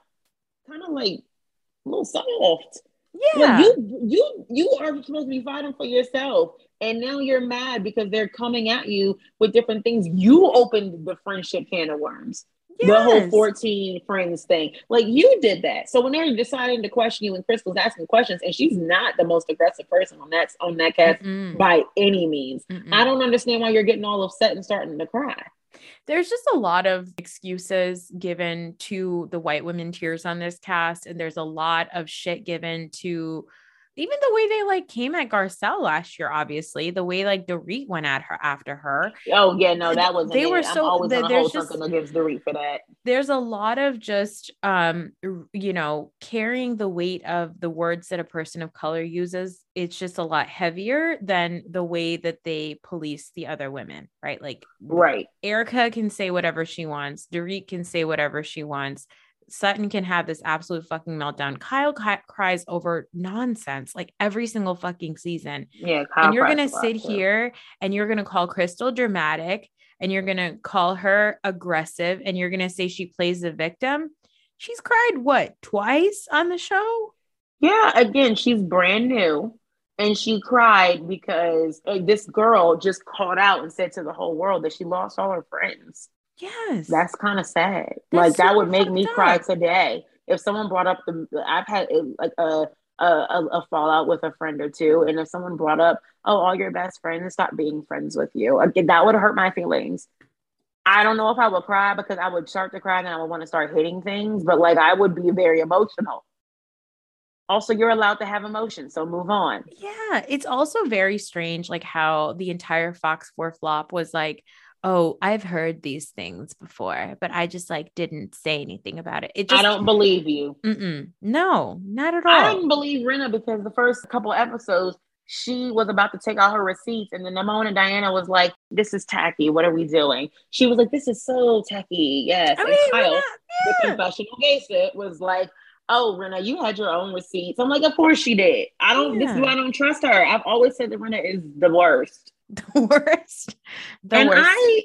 kind of like a little soft. Yeah. Like you you you are supposed to be fighting for yourself. And now you're mad because they're coming at you with different things. You opened the friendship can of worms. Yes. The whole 14 friends thing. Like you did that. So when they're deciding to question you and Crystal's asking questions, and she's not the most aggressive person on that on that cast Mm-mm. by any means. Mm-mm. I don't understand why you're getting all upset and starting to cry there's just a lot of excuses given to the white women tears on this cast and there's a lot of shit given to even the way they like came at Garcelle last year, obviously the way like Dorit went at her after her. Oh yeah, no, that was they it. were so. The, there's just against Dorit for that. There's a lot of just um, you know, carrying the weight of the words that a person of color uses. It's just a lot heavier than the way that they police the other women, right? Like, right. Erika can say whatever she wants. Dorit can say whatever she wants Sutton can have this absolute fucking meltdown. Kyle cries over nonsense like every single fucking season. Yeah. Kyle and you're going to sit here and you're going to call Crystal dramatic and you're going to call her aggressive and you're going to say she plays the victim. She's cried what, twice on the show? Yeah. Again, she's brand new and she cried because uh, this girl just called out and said to the whole world that she lost all her friends. Yes. That's kind of sad. That's like that would make me up. cry today. If someone brought up the I've had like a, a a fallout with a friend or two, and if someone brought up, oh, all your best friends stop being friends with you, like, that would hurt my feelings. I don't know if I would cry because I would start to cry and I would want to start hitting things, but like I would be very emotional. Also, you're allowed to have emotions, so move on. Yeah, it's also very strange, like how the entire Fox 4 flop was like, oh, I've heard these things before, but I just like didn't say anything about it. It just, I don't believe you. No, not at all. I didn't believe Rinna because the first couple episodes, she was about to take out her receipts, and then Namone and Diana was like, "This is tacky. What are we doing?" She was like, "This is so tacky." Yes, I and Kyle, yeah. the confessional gangster, was like, oh, Rinna, you had your own receipts. I'm like, of course she did. I don't, yeah. this is why I don't trust her. I've always said that Rinna is the worst. The worst. The and worst. I,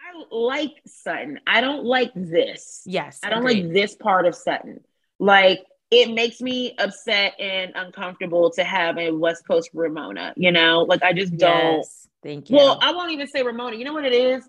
I like Sutton. I don't like this. Yes. I don't agreed. like this part of Sutton. Like, it makes me upset and uncomfortable to have a West Coast Ramona, you know? Like, I just don't. Yes. Thank you. Well, I won't even say Ramona. You know what it is?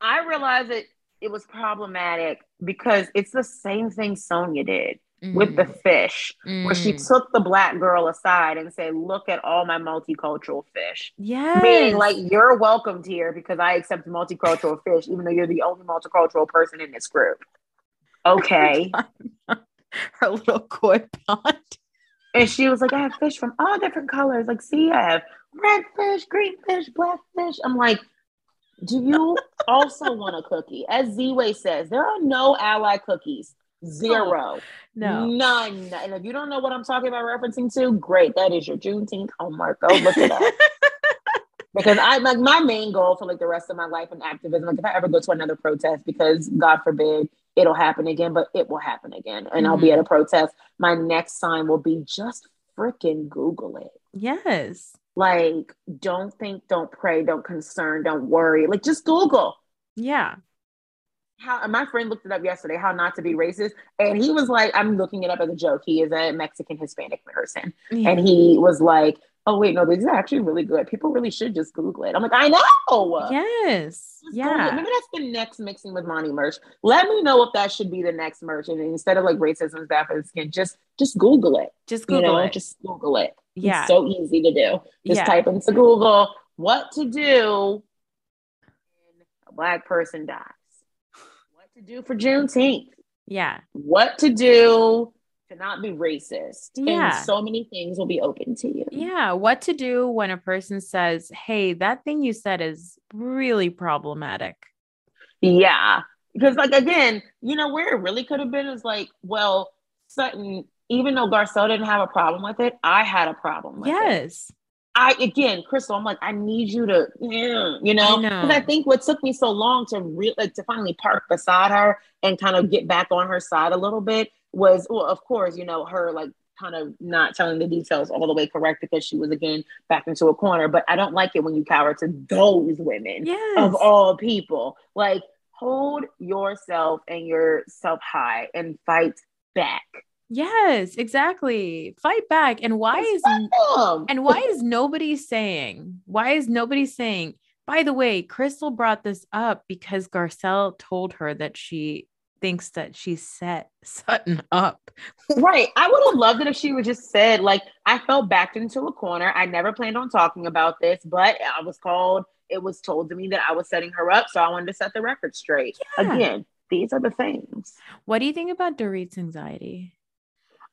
I realize it it was problematic because it's the same thing Sonia did mm. with the mm. fish, mm. where she mm. took the black girl aside and said, Look at all my multicultural fish. Yeah. Meaning, like, you're welcomed here because I accept multicultural fish, even though you're the only multicultural person in this group. Okay. Her little koi pond. And she was like, I have fish from all different colors. Like, see, I have red fish, green fish, black fish. I'm like, do you also want a cookie? As Z-Way says, there are no ally cookies. Zero. Oh, no. None. And if you don't know what I'm talking about referencing to, great. That is your Juneteenth homework. Go look it up. because I like my main goal for like the rest of my life in activism, like if I ever go to another protest, because God forbid it'll happen again, but it will happen again. And mm-hmm. I'll be at a mm-hmm. protest. My next sign will be just freaking Google it. Yes. Like, don't think, don't pray, don't concern, don't worry. Like, just Google. Yeah how my friend looked it up yesterday how not to be racist and he was like i'm looking it up as a joke. He is a mexican hispanic person. Yeah. and he was like oh wait no this is actually really good. People really should just google it. I'm like i know! Yes. Just yeah. Maybe that's the next mixing with Mani merch. Let me know if that should be the next merch. And instead of like racism is bad for the skin just just google it. Just google you know, it. just google it. Yeah. it's so easy to do. Just yeah. type into google what to do when a black person dies to do for Juneteenth. Yeah. What to do to not be racist. Yeah. And so many things will be open to you. Yeah. What to do when a person says, hey, that thing you said is really problematic. Yeah. Because, like, again, you know, where it really could have been is like, well, Sutton, even though Garcelle didn't have a problem with it, I had a problem with yes. it. Yes. I again, Crystal, I'm like, I need you to, you know, because I, I, think what took me so long to really like, uh, to finally park beside her and kind of get back on her side a little bit was, well, of course, you know, her like kind of not telling the details all the way correct because she was again back into a corner. But I don't like it when you cower to those women yes. of all people. Like, hold yourself and yourself high and fight back. Yes, exactly. Fight back. And why is and why is nobody saying? Why is nobody saying? By the way, Crystal brought this up because Garcelle told her that she thinks that she set Sutton up. right. I would have loved it if she would just said, like, I felt backed into a corner. I never planned on talking about this, but I was called, it was told to me that I was setting her up. So I wanted to set the record straight. Yeah. Again, these are the things. What do you think about Dorit's anxiety?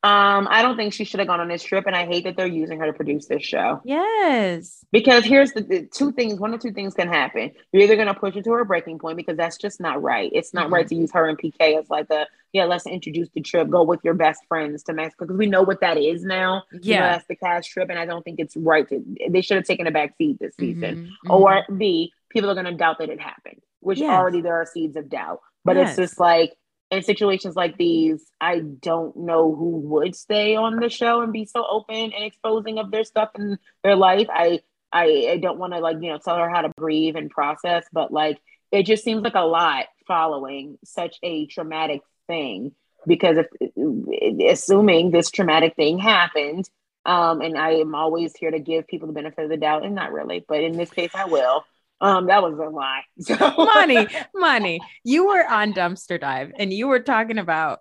Um, I don't think she should have gone on this trip, and I hate that they're using her to produce this show. Yes, because here's the, the two things: one or two things can happen. You're either going to push her to her breaking point because that's just not right. It's not mm-hmm. right to use her and PK as like a yeah, let's introduce the trip. Go with your best friends to Mexico because we know what that is now. Yeah, you know, that's the cash trip, and I don't think it's right to. They should have taken a back seat this mm-hmm. season, mm-hmm. or B, people are going to doubt that it happened, which yes. already there are seeds of doubt. But yes. it's just like in situations like these, I don't know who would stay on the show and be so open and exposing of their stuff and their life. I I, I don't want to like you know tell her how to breathe and process, but like it just seems like a lot following such a traumatic thing because if assuming this traumatic thing happened um, and I am always here to give people the benefit of the doubt, and not really, but in this case, I will. Um, that was a lie. So. Mani, Mani. You were on dumpster dive and you were talking about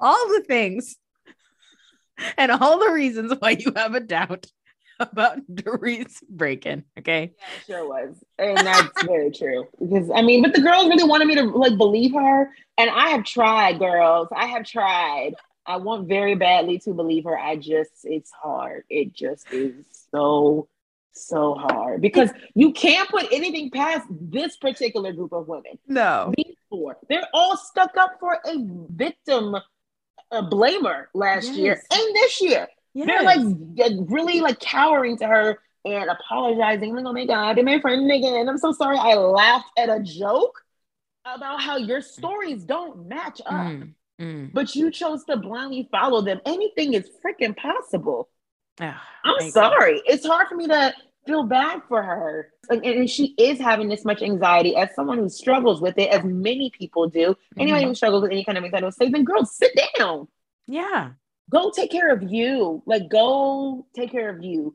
all the things and all the reasons why you have a doubt about Dorit's break-in. Okay. Yeah, sure was. And that's very true. Because I mean, but the girls really wanted me to like believe her. And I have tried, girls. I have tried. I want very badly to believe her. I just, it's hard. It just is so so hard because you can't put anything past this particular group of women. No. These four. They're all stuck up for a victim a blamer last yes. year and this year. Yes. They're like really like cowering to her and apologizing. Like, oh my God, and my friend Megan, I'm so sorry. I laughed at a joke about how your stories don't match up. Mm. Mm. But you chose to blindly follow them. Anything is freaking possible. I'm sorry. It's hard for me to feel bad for her. And, and, she is having this much anxiety as someone who struggles with it, as many people do. Mm-hmm. Anybody who struggles with any kind of anxiety will say, then girl, sit down. Yeah. Go take care of you. Like, go take care of you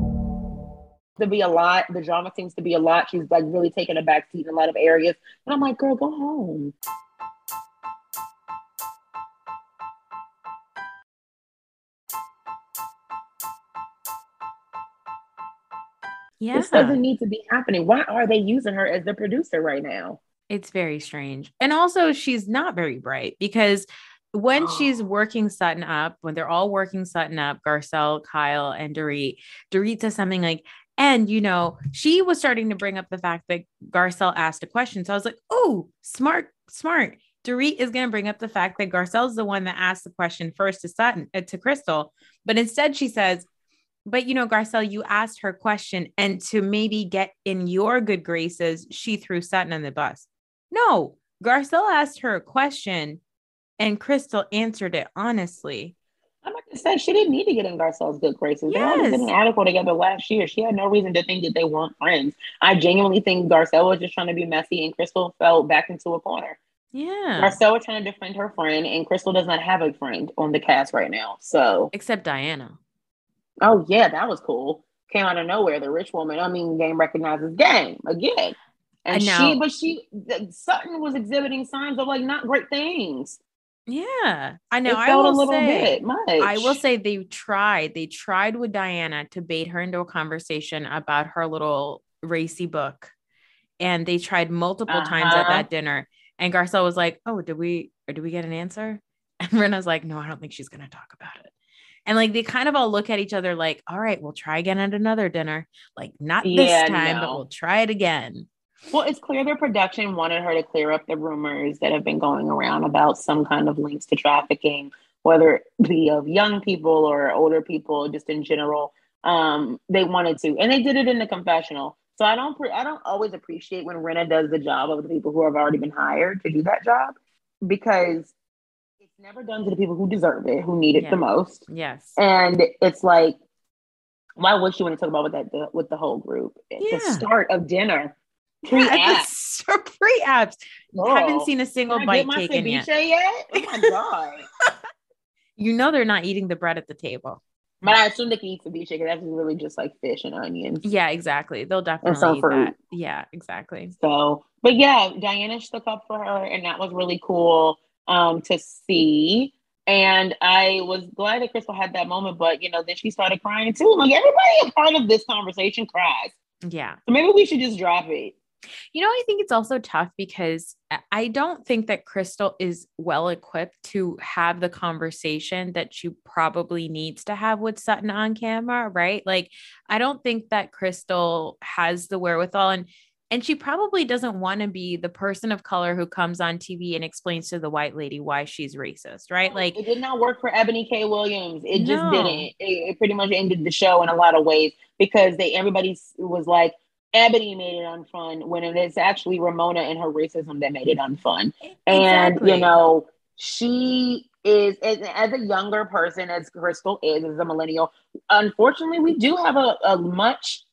to be a lot. The drama seems to be a lot. She's like really taking a back seat in a lot of areas. And I'm like, girl, go home. Yeah. This doesn't need to be happening. Why are they using her as the producer right now? It's very strange. And also, she's not very bright because when oh. she's working Sutton up, when they're all working Sutton up, Garcelle, Kyle, and Dorit, Dorit says something like, and, you know, she was starting to bring up the fact that Garcelle asked a question. So I was like, oh, smart, smart. Dorit is going to bring up the fact that Garcelle's the one that asked the question first to Sutton, uh, to Crystal. But instead, she says, but you know, Garcelle, you asked her question, and to maybe get in your good graces, she threw Sutton on the bus. No, Garcelle asked her a question, and Crystal answered it honestly. I'm not gonna say she didn't need to get in Garcelle's good graces. Yes. They already been an article together last year. She had no reason to think that they weren't friends. I genuinely think Garcelle was just trying to be messy, and Crystal fell back into a corner. Yeah, Garcelle was trying to defend her friend, and Crystal does not have a friend on the cast right now. So except Diana. Oh yeah, that was cool. Came out of nowhere. The rich woman. I mean, game recognizes game again. And she, but she, Sutton was exhibiting signs of like not great things. Yeah, I know. I will say, I will say they tried. They tried with Diana to bait her into a conversation about her little racy book, and they tried multiple uh-huh. times at uh-huh. that dinner. And Garcelle was like, "Oh, did we or did we get an answer?" And Rinna's like, "No, I don't think she's going to talk about it." And like they kind of all look at each other like, "All right, we'll try again at another dinner. Like not yeah, this time, no. but we'll try it again." Well, it's clear their production wanted her to clear up the rumors that have been going around about some kind of links to trafficking, whether it be of young people or older people, just in general. Um, they wanted to, and they did it in the confessional. So I don't, pre- I don't always appreciate when Rinna does the job of the people who have already been hired to do that job, because it's never done to the people who deserve it, who need it yeah. the most. Yes, and it's like, why would she want to talk about with that the, with the whole group? At yeah. the start of dinner Pre apps. Pre apps. Haven't seen a single Can bite taken yet. yet. Oh my god. you know they're not eating the bread at the table. But I assume they can eat ceviche because that's really just like fish and onions. Yeah, exactly. They'll definitely eat that. Yeah, exactly. So, but yeah, Diana stuck up for her, and that was really cool um, to see. And I was glad that Crystal had that moment, but you know, then she started crying too. Like everybody a part of this conversation cries. Yeah. So maybe we should just drop it. You know, I think it's also tough because I don't think that Crystal is well equipped to have the conversation that she probably needs to have with Sutton on camera, right? Like, I don't think that Crystal has the wherewithal and and she probably doesn't want to be the person of color who comes on TV and explains to the white lady why she's racist, right? Like it did not work for Eboni K. Williams. It no. just didn't. It, it pretty much ended the show in a lot of ways because they everybody was like, Eboni made it unfun when it is actually Ramona and her racism that made it unfun. And you know, she is as, as, a younger person, as Crystal is, as a millennial. Unfortunately, we do have a, a much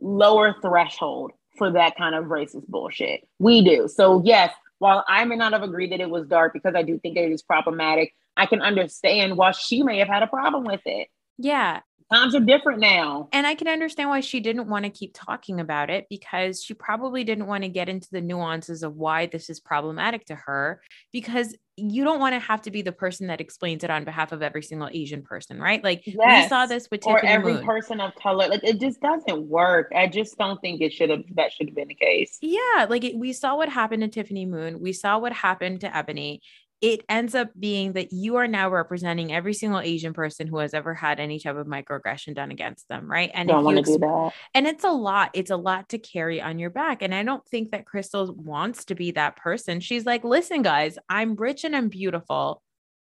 lower threshold for that kind of racist bullshit. We do. So yes, while I may not have agreed that it was dark because I do think it is problematic, I can understand why she may have had a problem with it. Yeah times are different now. And I can understand why she didn't want to keep talking about it because she probably didn't want to get into the nuances of why this is problematic to her because you don't want to have to be the person that explains it on behalf of every single Asian person, right? Like yes. we saw this with or Tiffany every Moon. person of color. Like it just doesn't work. I just don't think it should have. That should have been the case. Yeah, like it, we saw what happened to Tiffany Moon. We saw what happened to Eboni, it ends up being that you are now representing every single Asian person who has ever had any type of microaggression done against them, right? And don't want to do that. And it's a lot. It's a lot to carry on your back. And I don't think that Crystal wants to be that person. She's like, listen, guys, I'm rich and I'm beautiful.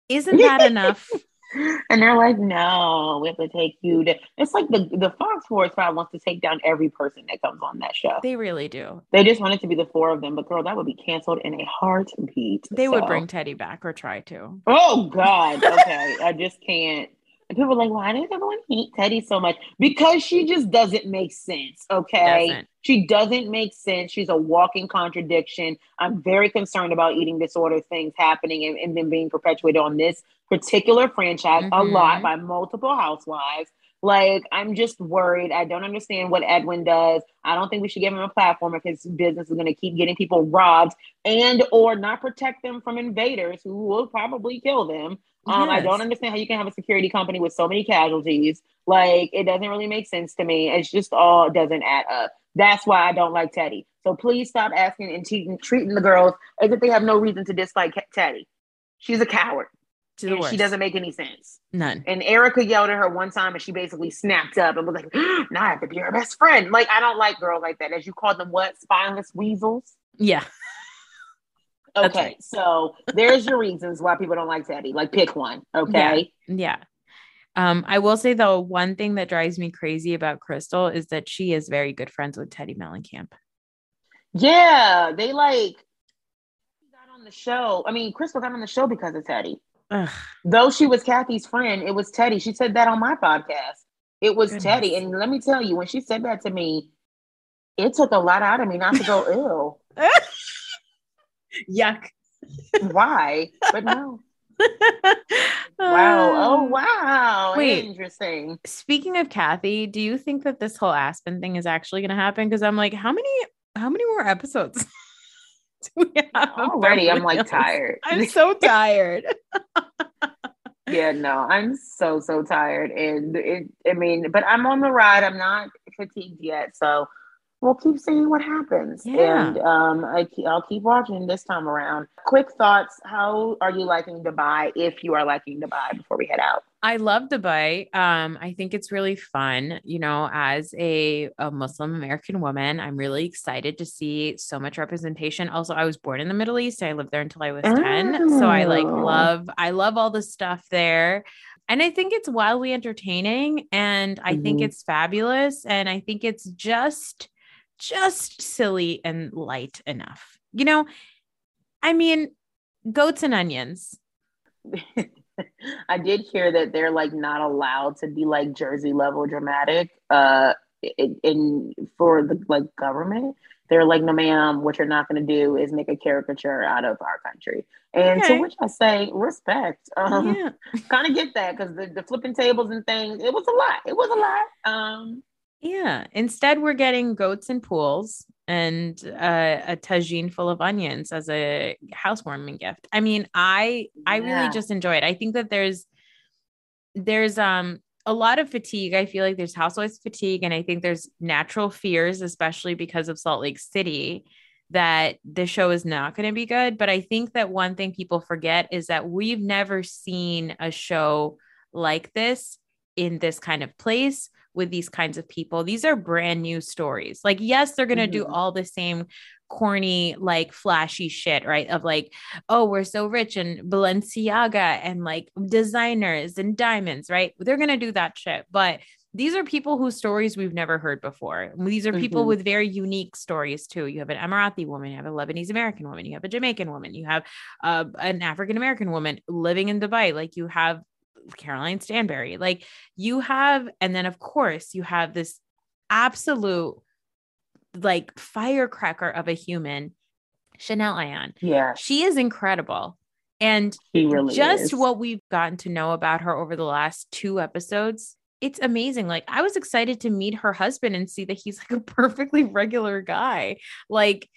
Isn't that enough? And they're like, no, we have to take you to. It's like the the Fox Force Five wants to take down every person that comes on that show. They really do. They just want it to be the four of them, but girl, that would be canceled in a heartbeat. They so. would bring Teddi back or try to. Oh God, okay, I just can't. And people are like, why does everyone hate Teddi so much? Because she just doesn't make sense. Okay. Doesn't. She doesn't make sense. She's a walking contradiction. I'm very concerned about eating disorder things happening and, and then being perpetuated on this particular franchise mm-hmm. a lot by multiple housewives. Like, I'm just worried. I don't understand what Edwin does. I don't think we should give him a platform if his business is going to keep getting people robbed and or not protect them from invaders who will probably kill them. Um, yes. I don't understand how you can have a security company with so many casualties. Like, it doesn't really make sense to me. It's just all doesn't add up. That's why I don't like Teddi. So please stop asking and treating, treating the girls as if they have no reason to dislike Teddi. She's a coward to the worst. She doesn't make any sense. None. And Erika yelled at her one time and she basically snapped up and was like, now I have to be her best friend. Like, I don't like girls like that. As you call them, what? Spineless weasels? Yeah. Okay. So there's your reasons why people don't like Teddi. Like, pick one. Okay. Yeah. yeah. Um, I will say though, one thing that drives me crazy about Crystal is that she is very good friends with Teddi Mellencamp. Yeah, they like got on the show. I mean, Crystal got on the show because of Teddi. Ugh. Though she was Kathy's friend, it was Teddi. She said that on my podcast. It was Goodness. Teddi. And let me tell you, when she said that to me, it took a lot out of me not to go ill. Yuck. Why? But no. wow. Oh, um, wow. Wait, Interesting. Speaking of Kathy, do you think that this whole Aspen thing is actually going to happen? Because I'm like, how many, how many more episodes do we have Already, I'm like tired. I'm so tired. yeah, no, I'm so so tired, and it. I mean, but I'm on the ride. I'm not fatigued yet, so we'll keep seeing what happens. Yeah. And um, I, I'll keep watching this time around. Quick thoughts: How are you liking Dubai? If you are liking Dubai, before we head out. I love Dubai. Um, I think it's really fun. You know, as a, a Muslim American woman, I'm really excited to see so much representation. Also, I was born in the Middle East. I lived there until I was oh. 10. So I like oh. love, I love all the stuff there. And I think it's wildly entertaining and I mm-hmm. think it's fabulous. And I think it's just, just silly and light enough. You know, I mean, goats and onions. I did hear that they're like not allowed to be like Jersey level dramatic. Uh, in, in for the like government, they're like, no, ma'am. What you're not going to do is make a caricature out of our country. And okay. to which I say, respect. Um, yeah. kind of get that because the, the flipping tables and things, it was a lot. It was a lot. Um, yeah. Instead, we're getting goats and pools and uh, a tagine full of onions as a housewarming gift. I mean, I I yeah. really just enjoy it. I think that there's there's um a lot of fatigue. I feel like there's housewives fatigue, and I think there's natural fears, especially because of Salt Lake City, that the show is not going to be good. But I think that one thing people forget is that we've never seen a show like this in this kind of place with these kinds of people. These are brand new stories. Like, yes, they're going to mm-hmm. do all the same corny, like flashy shit, right? Of like, oh, we're so rich and Balenciaga and like designers and diamonds, right? They're going to do that shit. But these are people whose stories we've never heard before. These are people mm-hmm. with very unique stories too. You have an Emirati woman, you have a Lebanese American woman, you have a Jamaican woman, you have uh, an African American woman living in Dubai. Like you have Caroline Stanbury. Like you have, and then of course you have this absolute like firecracker of a human, Chanel Ayan. Yeah. She is incredible. And really just is. what we've gotten to know about her over the last two episodes, it's amazing. Like I was excited to meet her husband and see that he's like a perfectly regular guy. Like,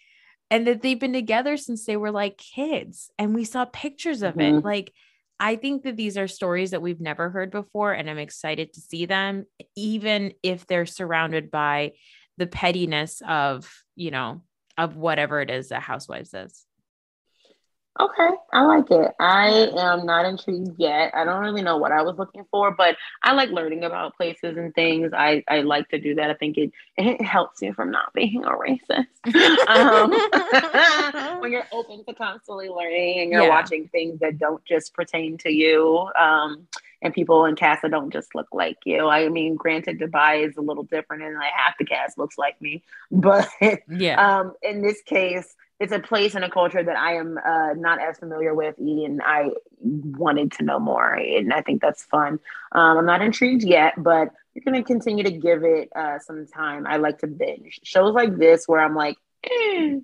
and that they've been together since they were like kids. And we saw pictures of mm-hmm. it. Like, I think that these are stories that we've never heard before, and I'm excited to see them, even if they're surrounded by the pettiness of, you know, of whatever it is that Housewives is. Okay, I like it. I am not intrigued yet. I don't really know what I was looking for, but I like learning about places and things. I, I like to do that. I think it it helps you from not being a racist. um, when you're open to constantly learning and you're yeah. watching things that don't just pertain to you. Um, and people in Casa don't just look like you. I mean, granted, Dubai is a little different, and like half the cast looks like me, but yeah. Um, in this case, it's a place and a culture that I am uh, not as familiar with, and I wanted to know more, and I think that's fun. Um, I'm not intrigued yet, but you're going to continue to give it uh, some time. I like to binge shows like this where I'm like, eh,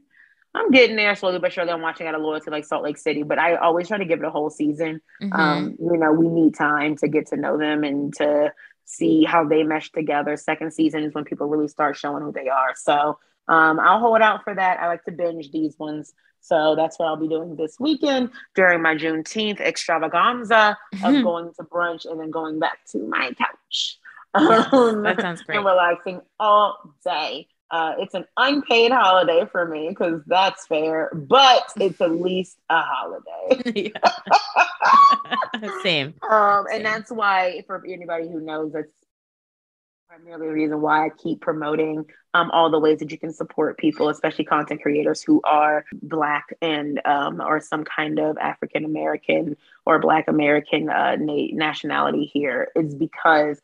I'm getting there slowly but surely. I'm watching out of loyalty like Salt Lake City, but I always try to give it a whole season. Mm-hmm. Um, you know, we need time to get to know them and to see how they mesh together. Second season is when people really start showing who they are. So um, I'll hold out for that. I like to binge these ones. So that's what I'll be doing this weekend during my Juneteenth extravaganza mm-hmm. of going to brunch and then going back to my couch. Yes, um, that sounds great. And relaxing all day. Uh, it's an unpaid holiday for me because that's fair, but it's at least a holiday. Same. Um, Same. And that's why, for anybody who knows, that's primarily the reason why I keep promoting um, all the ways that you can support people, especially content creators who are Black and um, or some kind of African American or Black American uh, na- nationality here, is because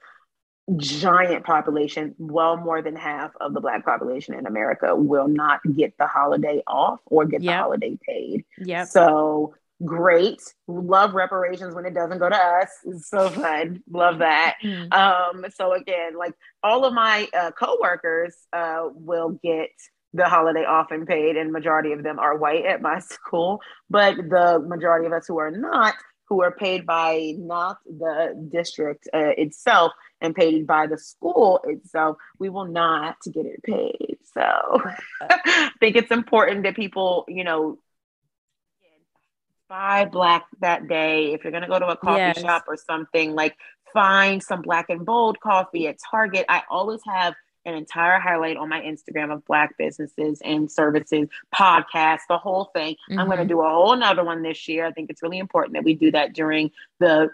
giant population, well more than half of the black population in America will not get the holiday off or get yep. the holiday paid. Yeah. So great. Love reparations when it doesn't go to us. It's so fun. Love that. Mm. Um, so again, like all of my uh, coworkers uh, will get the holiday off and paid, and majority of them are white at my school. But the majority of us who are not, who are paid by not the district uh, itself and paid by the school itself, we will not get it paid. So I think it's important that people, you know, buy black that day. If you're going to go to a coffee yes. shop or something, like find some black and bold coffee at Target. I always have an entire highlight on my Instagram of Black businesses and services, podcasts, the whole thing. Mm-hmm. I'm going to do a whole another one this year. I think it's really important that we do that during the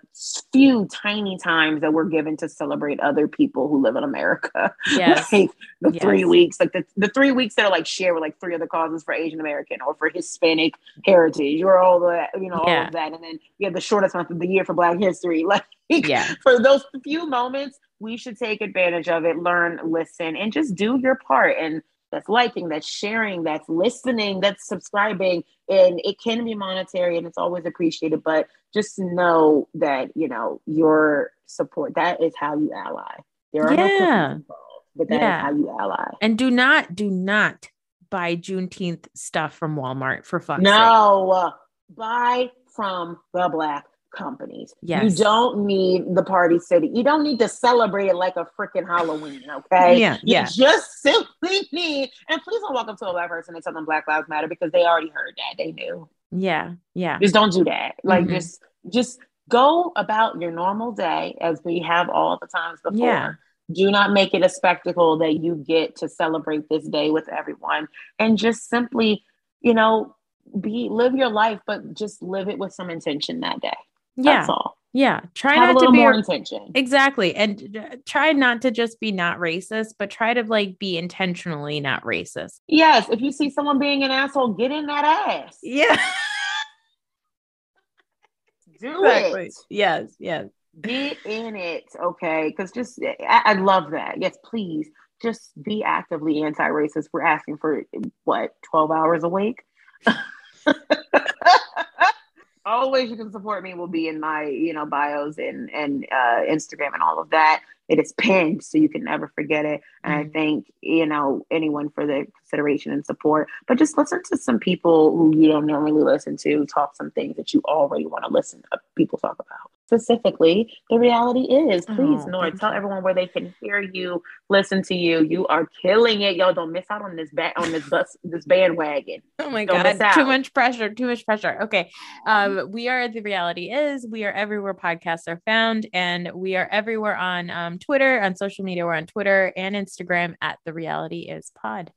few tiny times that we're given to celebrate other people who live in America. Yes. like the yes. three weeks, like the, the three weeks that are like shared with like three other causes for Asian American or for Hispanic heritage or all the, you know, yeah. all of that. And then you have the shortest month of the year for Black history. Like, yeah. for those few moments, we should take advantage of it, learn, listen, and just do your part. And that's liking, that's sharing, that's listening, that's subscribing. And it can be monetary and it's always appreciated, but just know that, you know, your support, that is how you ally. There are yeah. no but that yeah. is how you ally. And do not, do not buy Juneteenth stuff from Walmart for fun. No, buy from the Black companies. Yes. You don't need the party city. You don't need to celebrate it like a freaking Halloween, okay? Yeah. You yeah. just simply need, and please don't walk up to a black person and tell them Black Lives Matter because they already heard that. They knew. Yeah. Yeah. Just don't do that. Like mm-hmm. just just go about your normal day as we have all the times before. Yeah. Do not make it a spectacle that you get to celebrate this day with everyone and just simply, you know, be live your life, but just live it with some intention that day. Yeah. That's all. Yeah. Try Have not to be more intention. Exactly. And try not to just be not racist, but try to like be intentionally not racist. Yes. If you see someone being an asshole, get in that ass. Yeah. Do exactly. it. Yes. Yes. Get in it. Okay. Because just, eh, I, I love that. Yes, please. Just be actively anti racist. We're asking for eh, what, 12 hours a week? all the ways you can support me will be in my you know bios and and uh, instagram and all of that. It is pinned so you can never forget it. And mm-hmm. i thank you know anyone for the consideration and support. But just listen to some people who you don't normally listen to talk some things that you already want to listen to people talk about specifically, the reality is, please, oh, Noor, tell everyone where they can hear you, listen to you. You are killing it, y'all. Don't miss out on this ba- on this bus, this bandwagon. Oh my don't god, too much pressure, too much pressure. Okay, um, we are the reality is we are everywhere podcasts are found, and we are everywhere on um, Twitter, on social media. We're on Twitter and Instagram at the reality is pod.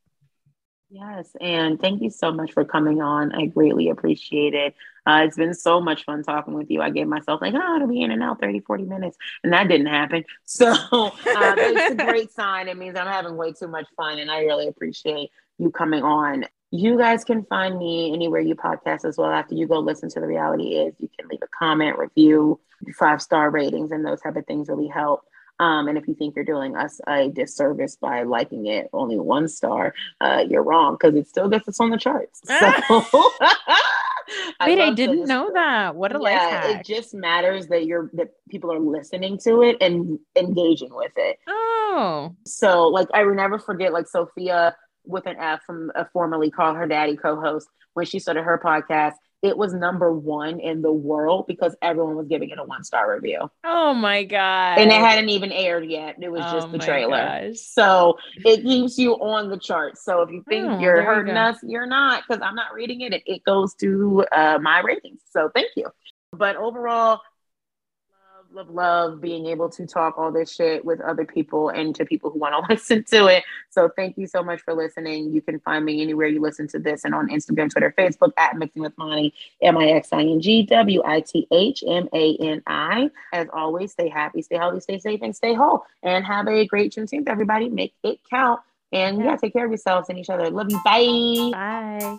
Yes, and thank you so much for coming on. I greatly appreciate it. Uh, it's been so much fun talking with you. I gave myself like, oh, it'll be in and out 30, 40 minutes. And that didn't happen. So uh, it's a great sign. It means I'm having way too much fun. And I really appreciate you coming on. You guys can find me anywhere you podcast as well. After you go listen to the reality is, you can leave a comment, review, five star ratings, and those type of things really help. Um, and if you think you're doing us a disservice by liking it only one star, uh, you're wrong because it still gets us on the charts. So Wait, I, I didn't know that. What a yeah, life hack. It just matters that you're that people are listening to it and engaging with it. Oh. So like I will never forget like Sophia with an F from a formerly called her daddy co-host when she started her podcast it was number one in the world because everyone was giving it a one star review. Oh my god! And it hadn't even aired yet. It was just oh the trailer. Gosh. So it keeps you on the chart. So if you think oh, you're hurting you us, you're not because I'm not reading it. It, it goes to uh, my ratings. So thank you. But overall, love, love being able to talk all this shit with other people and to people who want to listen to it. So thank you so much for listening. You can find me anywhere you listen to this and on Instagram, Twitter, Facebook at Mixing with Mani, M I X I N G W I T H M A N I. As always, stay happy, stay healthy, stay safe, and stay whole. And have a great Juneteenth, everybody. Make it count. And yeah, take care of yourselves and each other. Love you. Bye. Bye.